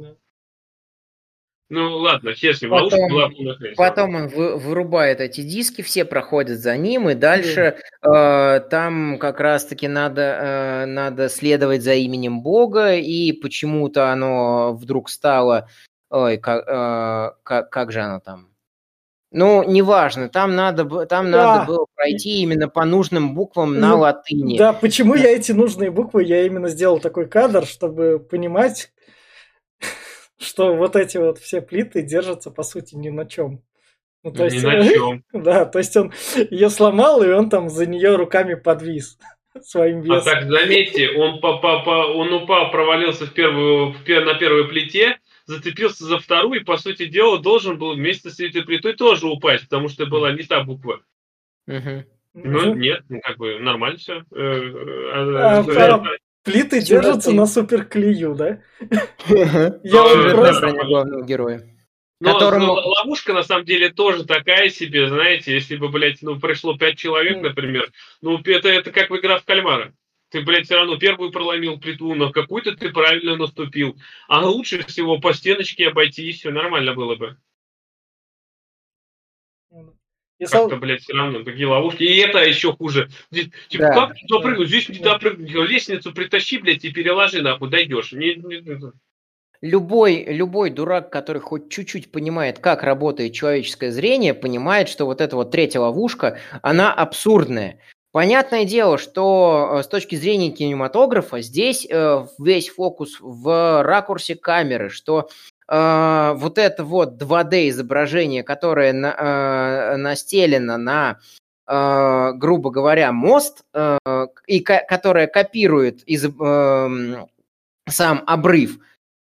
Ну ладно, хер с ним, потом, была Потом он вы, вырубает эти диски, все проходят за ним, и дальше э, там как раз-таки надо, э, надо следовать за именем Бога, и почему-то оно вдруг стало... Ой, как, э, как, как же оно там? Ну, неважно, там надо, там да. надо было пройти именно по нужным буквам на ну, латыни. Да, почему я эти нужные буквы, я именно сделал такой кадр, чтобы понимать, что вот эти вот все плиты держатся, по сути, ни на чем. Ну, то ни есть, на чем. Да, то есть он ее сломал, и он там за нее руками подвис своим весом. А так, заметьте, он, по, по, по, он упал, провалился в первую, в, на первой плите, зацепился за вторую, и, по сути дела, должен был вместе с этой плитой тоже упасть, потому что была не та буква. Угу. Ну, нет, ну, как бы нормально все. Э, э, а, а, плиты держатся на суперклею, да? Я вам просто... главного героя. Но которому... ловушка, на самом деле, тоже такая себе, знаете, если бы, блядь, ну, пришло пять человек, например, ну, это, это как в игра в кальмара ты, блядь, все равно первую проломил плиту, но какую-то ты правильно наступил. А лучше всего по стеночке обойти, и все нормально было бы. Как-то, блядь, все равно такие ловушки. И это еще хуже. Здесь, типа, да. как туда прыгнуть? Здесь не туда прыгнуть. Лестницу притащи, блядь, и переложи, нахуй, дойдешь. Не, не. Любой, любой дурак, который хоть чуть-чуть понимает, как работает человеческое зрение, понимает, что вот эта вот третья ловушка, она абсурдная. Понятное дело, что э, с точки зрения кинематографа здесь э, весь фокус в ракурсе камеры, что э, вот это вот 2D изображение, которое на, настелено на, грубо говоря, мост, и ко- которое копирует из, сам обрыв,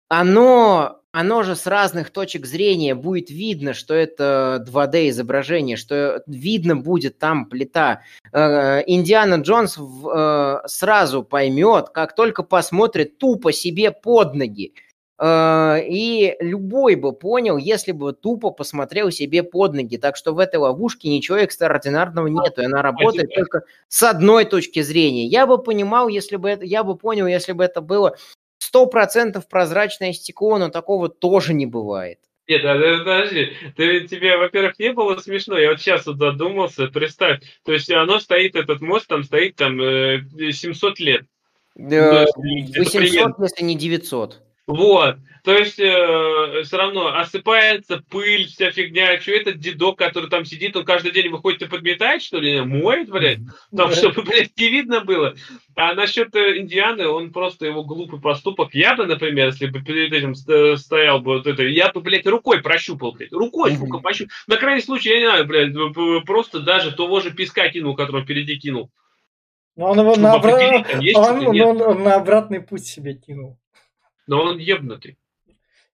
оно оно же с разных точек зрения будет видно, что это 2D изображение, что видно будет там плита. Э, Индиана Джонс э, сразу поймет, как только посмотрит тупо себе под ноги. Э, и любой бы понял, если бы тупо посмотрел себе под ноги. Так что в этой ловушке ничего экстраординарного нет, и она работает только с одной точки зрения. Я бы понимал, если бы это, я бы понял, если бы это было сто процентов прозрачное стекло, но такого тоже не бывает. Нет, подожди, ты, тебе, во-первых, не было смешно, я вот сейчас вот задумался, представь, то есть оно стоит, этот мост там стоит там 700 э, лет. Да, 800, если не 900. Вот. То есть э, все равно осыпается пыль, вся фигня. Что этот дедок, который там сидит, он каждый день выходит и подметает, что ли? Моет, блядь? Там, чтобы, блядь, не видно было. А насчет э, Индианы, он просто его глупый поступок. Я бы, например, если бы перед этим стоял бы вот это, я бы, блядь, рукой прощупал, блядь. Рукой, сука, пощупал. На крайний случай, я не знаю, блядь, просто даже того же песка кинул, который впереди кинул. Но он его на, обра... он, он, он на обратный путь себе кинул но он ебнутый.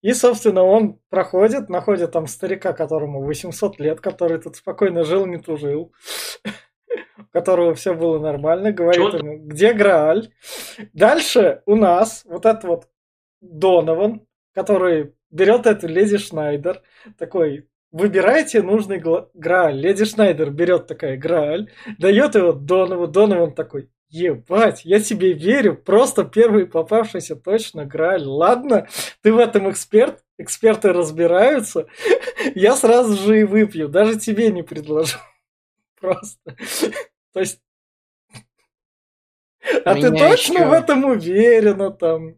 И, собственно, он проходит, находит там старика, которому 800 лет, который тут спокойно жил, не тужил, у которого все было нормально, говорит ему, где Грааль. Дальше у нас вот этот вот Донован, который берет эту Леди Шнайдер, такой, выбирайте нужный Грааль. Леди Шнайдер берет такая Грааль, дает его Донову, Донован такой, Ебать, я тебе верю, просто первый попавшийся точно Грааль. Ладно, ты в этом эксперт, эксперты разбираются. Я сразу же и выпью, даже тебе не предложу. Просто. То есть... А ты точно еще... в этом уверена там?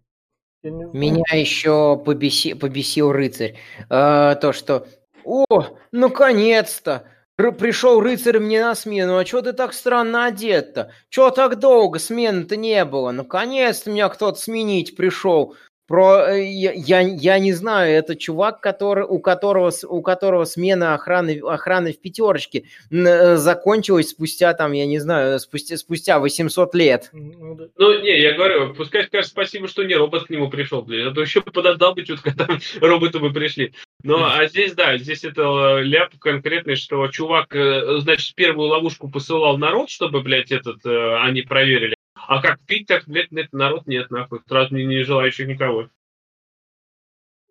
Меня еще побеси... побесил рыцарь. А, то, что... О, наконец-то! Пришел рыцарь мне на смену, а чё ты так странно одет-то? Чё так долго смены-то не было? Наконец-то меня кто-то сменить пришел. Про, э, я, я, я не знаю, это чувак, который, у, которого, у которого смена охраны, охраны в пятерочке э, закончилась спустя, там, я не знаю, спустя, спустя 800 лет. Ну, ну, не, я говорю, пускай скажет спасибо, что не робот к нему пришел, блин, а то еще подождал бы чутка, там роботы бы пришли. Ну, а здесь, да, здесь это э, ляп конкретный, что чувак, значит, первую ловушку посылал народ, чтобы, блядь, этот, они проверили, а как пить, так, блядь, нет, народ нет, нахуй. Сразу не, не желающих никого.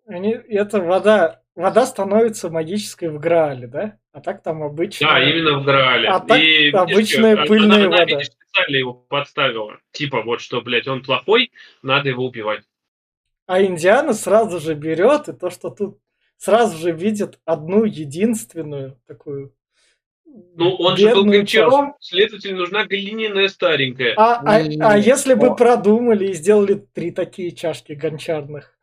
Они, это вода, вода становится магической в Граале, да? А так там обычно... Да, именно в Граале. А так И, обычная видишь, пыльная она, она, вода. видишь, специально его подставила. Типа вот что, блядь, он плохой, надо его убивать. А Индиана сразу же берет, и то, что тут сразу же видит одну единственную такую Ну, он же был гончаром, следовательно, нужна глиняная старенькая. А, а, а если бы продумали и сделали три такие чашки гончарных?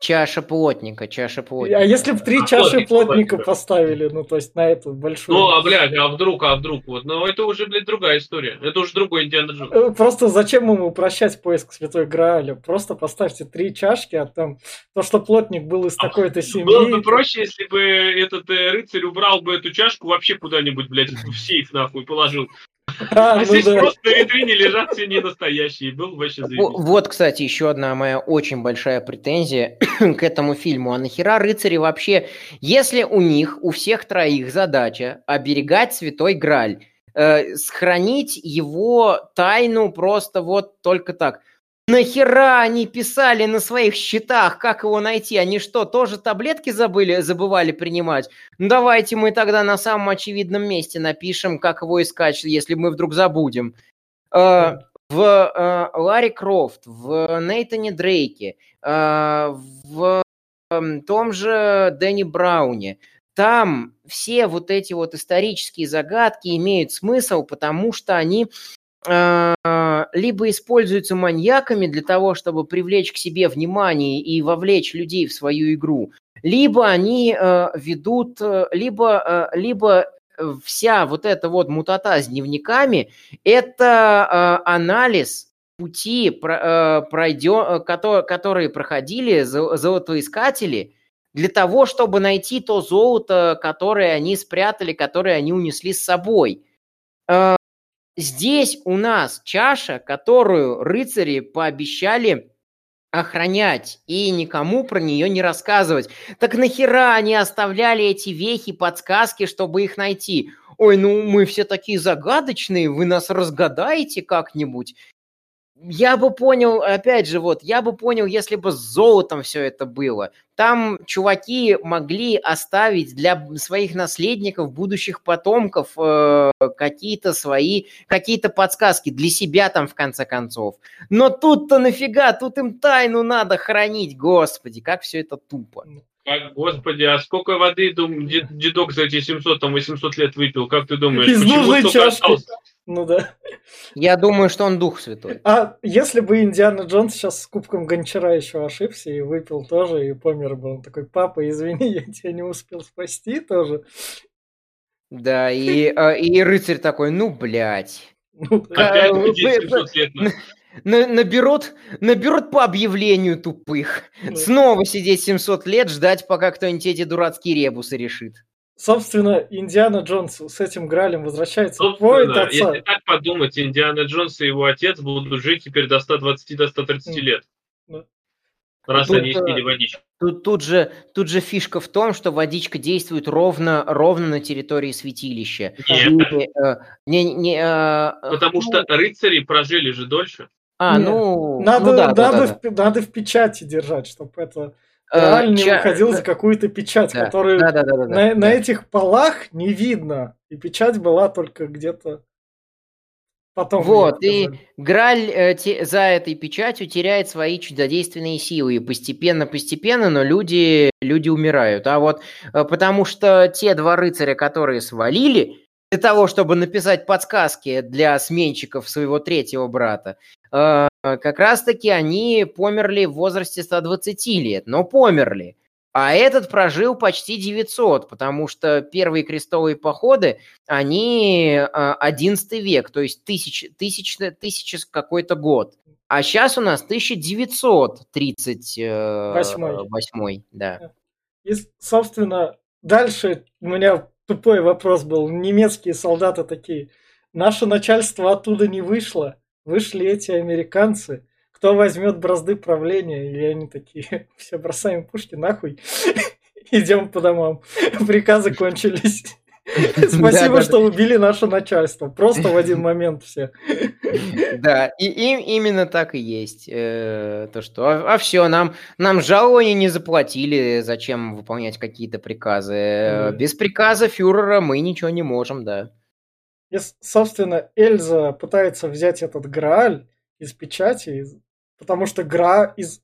Чаша плотника, чаша плотника. А если бы три А чаши плотник, плотника плотника. поставили, ну, то есть на эту большую... Ну, а, блядь, а вдруг, а вдруг, вот, ну, это уже, блядь, другая история. Это уже другой Индиана Джонс. Э, Просто зачем ему упрощать поиск Святой Грааля? Просто поставьте три чашки, а там то, что плотник был из такой-то А Было бы семьи... проще, если бы этот э, рыцарь убрал бы эту чашку вообще куда-нибудь, блядь, в сейф нахуй положил. А, А ну здесь да. просто на витрине лежат все не настоящие. Был вообще заебись. Вот, кстати, еще одна моя очень большая претензия к этому фильму. А нахера рыцари вообще, если у них, у всех троих задача оберегать Святой Граль, э, сохранить его тайну просто вот только так. Нахера они писали на своих счетах, как его найти? Они что, тоже таблетки забыли, забывали принимать? Ну давайте мы тогда на самом очевидном месте напишем, как его искать, если мы вдруг забудем. Э, в э, Ларри Крофт, в Нейтане Дрейке, э, в эм, том же Дэнни Брауне. Там все вот эти вот исторические загадки имеют смысл, потому что они либо используются маньяками для того, чтобы привлечь к себе внимание и вовлечь людей в свою игру, либо они э, ведут, э, либо, э, либо э, вся вот эта вот мутата с дневниками это э, анализ пути, э, э, которые проходили зо- золотоискатели для того, чтобы найти то золото, которое они спрятали, которое они унесли с собой. Здесь у нас чаша, которую рыцари пообещали охранять и никому про нее не рассказывать. Так нахера они оставляли эти вехи, подсказки, чтобы их найти? Ой, ну мы все такие загадочные, вы нас разгадаете как-нибудь. Я бы понял, опять же, вот, я бы понял, если бы с золотом все это было. Там чуваки могли оставить для своих наследников, будущих потомков э, какие-то свои, какие-то подсказки для себя там в конце концов. Но тут-то нафига, тут им тайну надо хранить, господи, как все это тупо. А, господи, а сколько воды, дум, дед- дедок за эти 700, там, 800 лет выпил? Как ты думаешь? Из почему нужной чашки. осталось? Ну да. Я думаю, что он дух святой. А если бы Индиана Джонс сейчас с кубком гончара еще ошибся и выпил тоже, и помер бы, он такой, папа, извини, я тебя не успел спасти тоже. Да, и, э, и рыцарь такой, ну, блядь. Ну, да. Опять будет вы- 700 лет. на- На- наберут, наберут по объявлению тупых. Да. Снова сидеть 700 лет, ждать, пока кто-нибудь эти дурацкие ребусы решит. Собственно, Индиана Джонс с этим Гралем возвращается Собственно, отца. если так подумать, Индиана Джонс и его отец будут жить теперь до 120 до 130 М. лет. Да. Раз Тут, они э, испили водичку. Тут, тут, же, тут же фишка в том, что водичка действует ровно, ровно на территории святилища. Нет, И, э, не, не, э, потому ну, что рыцари прожили же дольше. А, Нет. ну... Надо, ну да, да, надо, да, да. В, надо в печати держать, чтобы это Э, Грааль не выходил за какую-то печать, которую на, этих полах не видно. И печать была только где-то потом. Вот, и. Граль э, те- за этой печатью теряет свои чудодейственные силы. И постепенно-постепенно, но люди, люди умирают. А вот э, потому что те два рыцаря, которые свалили, для того, чтобы написать подсказки для сменщиков своего третьего брата, э, как раз-таки они померли в возрасте 120 лет, но померли. А этот прожил почти 900, потому что первые крестовые походы, они э, 11 век, то есть тысяч, тысяч, тысяча с какой-то год. А сейчас у нас 1938, Восьмой. да. И, собственно, дальше у меня тупой вопрос был. Немецкие солдаты такие. Наше начальство оттуда не вышло. Вышли эти американцы. Кто возьмет бразды правления? И они такие, все бросаем пушки нахуй. Идем по домам. Приказы кончились. Спасибо, что убили наше начальство. Просто в один момент все. Да, и, и именно так и есть. Э, то, что, а, а все, нам, нам жалования не заплатили, зачем выполнять какие-то приказы. Без приказа фюрера мы ничего не можем, да. И, собственно, Эльза пытается взять этот Грааль из печати, потому что Гра из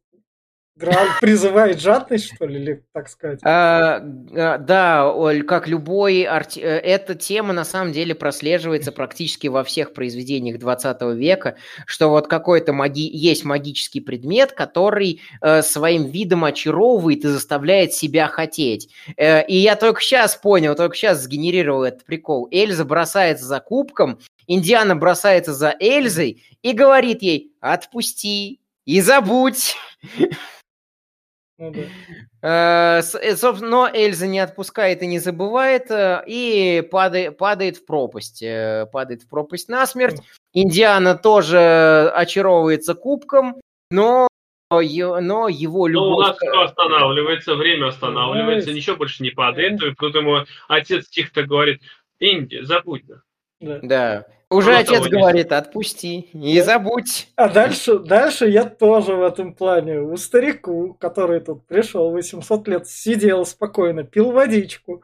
Грааль призывает жадность, что ли, или так сказать? А, а, да, как любой... Арти... Э, эта тема на самом деле прослеживается практически во всех произведениях 20 века, что вот какой-то маги... есть магический предмет, который э, своим видом очаровывает и заставляет себя хотеть. Э, и я только сейчас понял, только сейчас сгенерировал этот прикол. Эльза бросается за кубком, Индиана бросается за Эльзой и говорит ей «отпусти и забудь». Ну, да. Э, э, собственно, но Эльза не отпускает и не забывает, э, и падает, падает в пропасть. Падает в пропасть насмерть. Индиана тоже очаровывается кубком, но но его любовь... Но у нас все останавливается, время останавливается, ничего больше не падает. И тут ему отец тихо говорит, Инди, забудь. Да. да. Уже Просто отец говорит, отпусти, не забудь. А дальше, дальше я тоже в этом плане. У старику, который тут пришел 800 лет, сидел спокойно, пил водичку,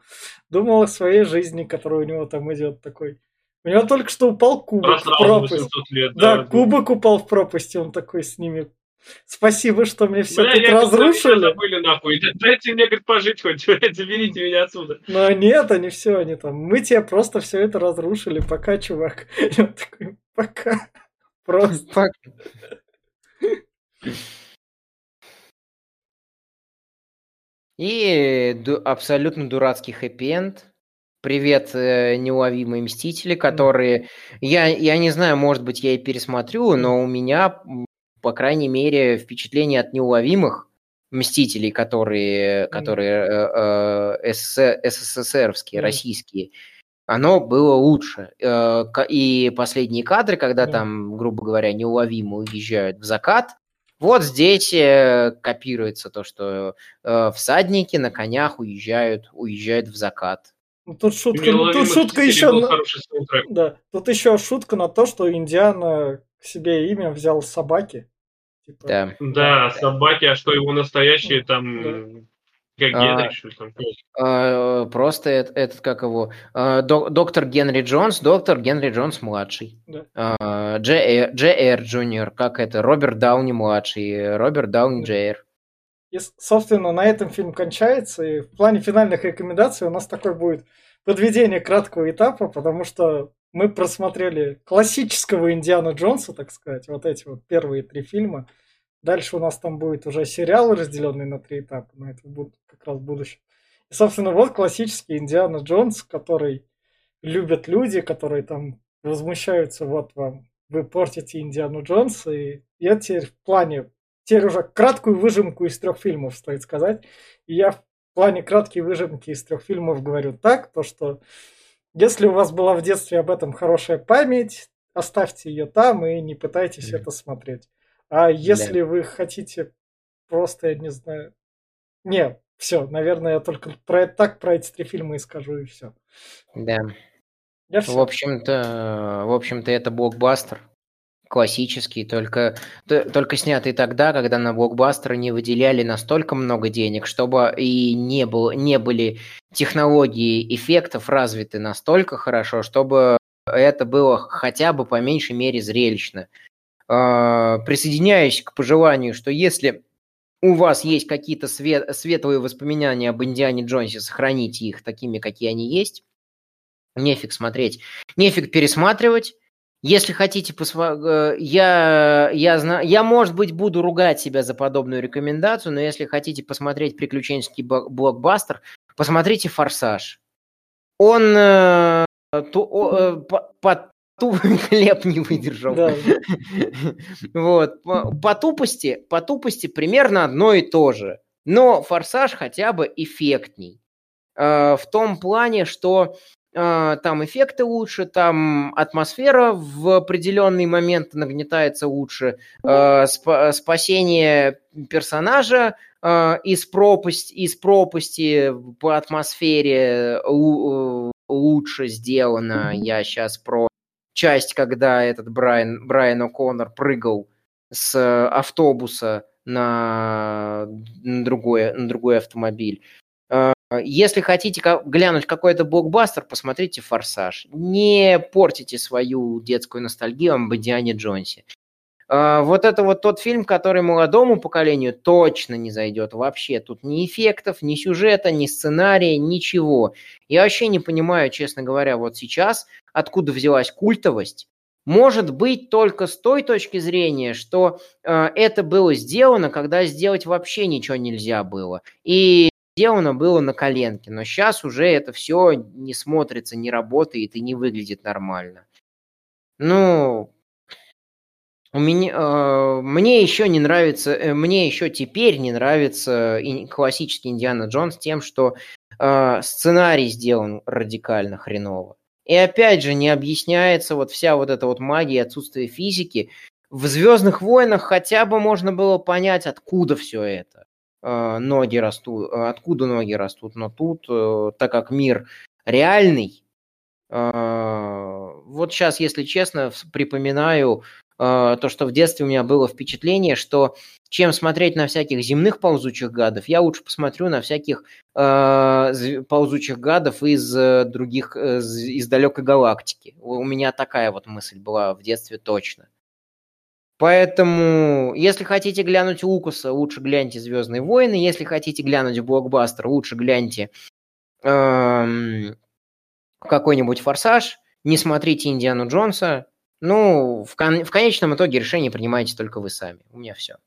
думал о своей жизни, которая у него там идет такой. У него только что упал кубок в пропасть. Лет, да, да, кубок упал в пропасть, и он такой с ними Спасибо, что мне все Бля, тут разрушили. забыли нахуй. Дайте мне, говорит, пожить хоть. Заберите меня отсюда. Но нет, они все, они там. Мы тебе просто все это разрушили. Пока, чувак. Я такой, пока. Просто. Пока. И ду- абсолютно дурацкий хэппи-энд. Привет, э, неуловимые мстители, которые... Я, я не знаю, может быть, я и пересмотрю, но у меня по крайней мере, впечатление от неуловимых мстителей, которые, которые э, э, СССРовские, mm. российские, оно было лучше. Э, и последние кадры, когда mm. там, грубо говоря, неуловимо уезжают в закат, вот здесь э, копируется то, что э, всадники на конях уезжают, уезжают в закат. Ну, тут шутка, ну, тут шутка еще, на... да, тут еще шутка на то, что Индиана к себе имя взял собаки. Типа, да. Да, собаки, а что его настоящие там... Как Генри, а, что там? А, просто этот, этот, как его, а, доктор Генри Джонс, доктор Генри Джонс младший. Да. А, Jr. Junior, как это, Роберт Дауни младший, Роберт Дауни Jr.. И, собственно, на этом фильм кончается, и в плане финальных рекомендаций у нас такой будет подведение краткого этапа, потому что мы просмотрели классического Индиана Джонса, так сказать, вот эти вот первые три фильма. Дальше у нас там будет уже сериал, разделенный на три этапа, но это будет как раз будущее. И, собственно, вот классический Индиана Джонс, который любят люди, которые там возмущаются, вот вам, вы портите Индиану Джонса, и я теперь в плане, теперь уже краткую выжимку из трех фильмов, стоит сказать, и я в плане краткой выжимки из трех фильмов говорю так, то что если у вас была в детстве об этом хорошая память, оставьте ее там и не пытайтесь mm. это смотреть. А если да. вы хотите просто, я не знаю... Не, все, наверное, я только про так про эти три фильма и скажу, и все. Да. Я В общем-то, в общем-то, это блокбастер классический, только, только снятый тогда, когда на блокбастеры не выделяли настолько много денег, чтобы и не, было, не были технологии эффектов развиты настолько хорошо, чтобы это было хотя бы по меньшей мере зрелищно. А, присоединяюсь к пожеланию, что если у вас есть какие-то свет, светлые воспоминания об Индиане Джонсе, сохраните их такими, какие они есть. Нефиг смотреть, нефиг пересматривать. Если хотите, посва... Э, я, я, знаю, я, может быть, буду ругать себя за подобную рекомендацию, но если хотите посмотреть приключенческий блокбастер, посмотрите «Форсаж». Он э, ту, э, по, по, ту, хлеб не выдержал. Да. вот. По, по, тупости, по тупости примерно одно и то же. Но «Форсаж» хотя бы эффектней. Э, в том плане, что там эффекты лучше, там атмосфера в определенный момент нагнетается лучше, а, спасение персонажа а, из пропасти, из пропасти по атмосфере лучше сделано. Я сейчас про часть, когда этот Брайан, Брайан О'Коннор прыгал с автобуса на, на, другой, на другой автомобиль. А, если хотите глянуть какой-то блокбастер, посмотрите «Форсаж». Не портите свою детскую ностальгию об Индиане Джонсе. А, вот это вот тот фильм, который молодому поколению точно не зайдет вообще. Тут ни эффектов, ни сюжета, ни сценария, ничего. Я вообще не понимаю, честно говоря, вот сейчас, откуда взялась культовость. Может быть только с той точки зрения, что э, это было сделано, когда сделать вообще ничего нельзя было. И сделано было на коленке. Но сейчас уже это все не смотрится, не работает и не выглядит нормально. Ну, у меня, э, мне еще не нравится, э, мне еще теперь не нравится классический Индиана Джонс тем, что э, сценарий сделан радикально хреново. И опять же не объясняется вот вся вот эта вот магия, отсутствие физики. В Звездных войнах хотя бы можно было понять, откуда все это. Э, ноги растут, э, откуда ноги растут. Но тут, э, так как мир реальный, вот сейчас, если честно, припоминаю то, что в детстве у меня было впечатление, что чем смотреть на всяких земных ползучих гадов, я лучше посмотрю на всяких э, ползучих гадов из других, из далекой галактики. У меня такая вот мысль была в детстве точно. Поэтому, если хотите глянуть Лукаса, лучше гляньте «Звездные войны». Если хотите глянуть блокбастер, лучше гляньте э, какой-нибудь «Форсаж». Не смотрите «Индиану Джонса», ну, в, кон- в конечном итоге решение принимаете только вы сами. У меня все.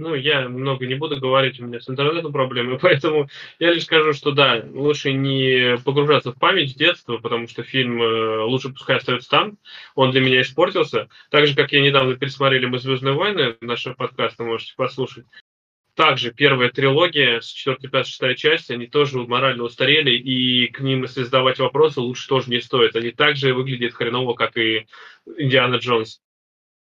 Ну, я много не буду говорить, у меня с интернетом проблемы, поэтому я лишь скажу, что да, лучше не погружаться в память детства, потому что фильм э, лучше пускай остается там, он для меня испортился. Так же, как я недавно пересмотрели мы «Звездные войны», нашего подкаста можете послушать также первая трилогия с 4, 5, 6 часть, они тоже морально устарели, и к ним, если задавать вопросы, лучше тоже не стоит. Они также выглядят хреново, как и Индиана Джонс.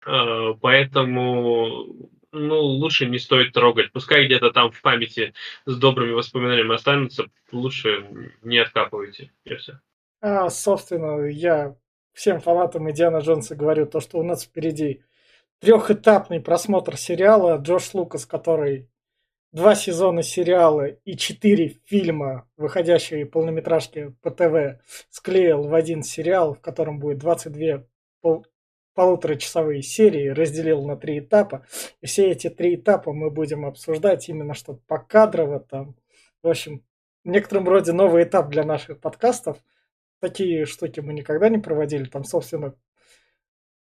А, поэтому ну, лучше не стоит трогать. Пускай где-то там в памяти с добрыми воспоминаниями останутся, лучше не откапывайте. И все. А, собственно, я всем фанатам Индиана Джонса говорю то, что у нас впереди трехэтапный просмотр сериала. Джош Лукас, который два сезона сериала и четыре фильма, выходящие полнометражки по ТВ, склеил в один сериал, в котором будет 22 пол полуторачасовые серии, разделил на три этапа. И все эти три этапа мы будем обсуждать именно что покадрово там. В общем, в некотором роде новый этап для наших подкастов. Такие штуки мы никогда не проводили. Там, собственно,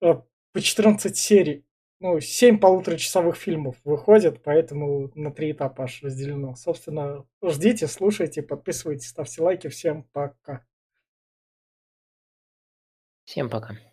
э, по 14 серий ну, 7 полуторачасовых фильмов выходит, поэтому на три этапа аж разделено. Собственно, ждите, слушайте, подписывайтесь, ставьте лайки. Всем пока. Всем пока.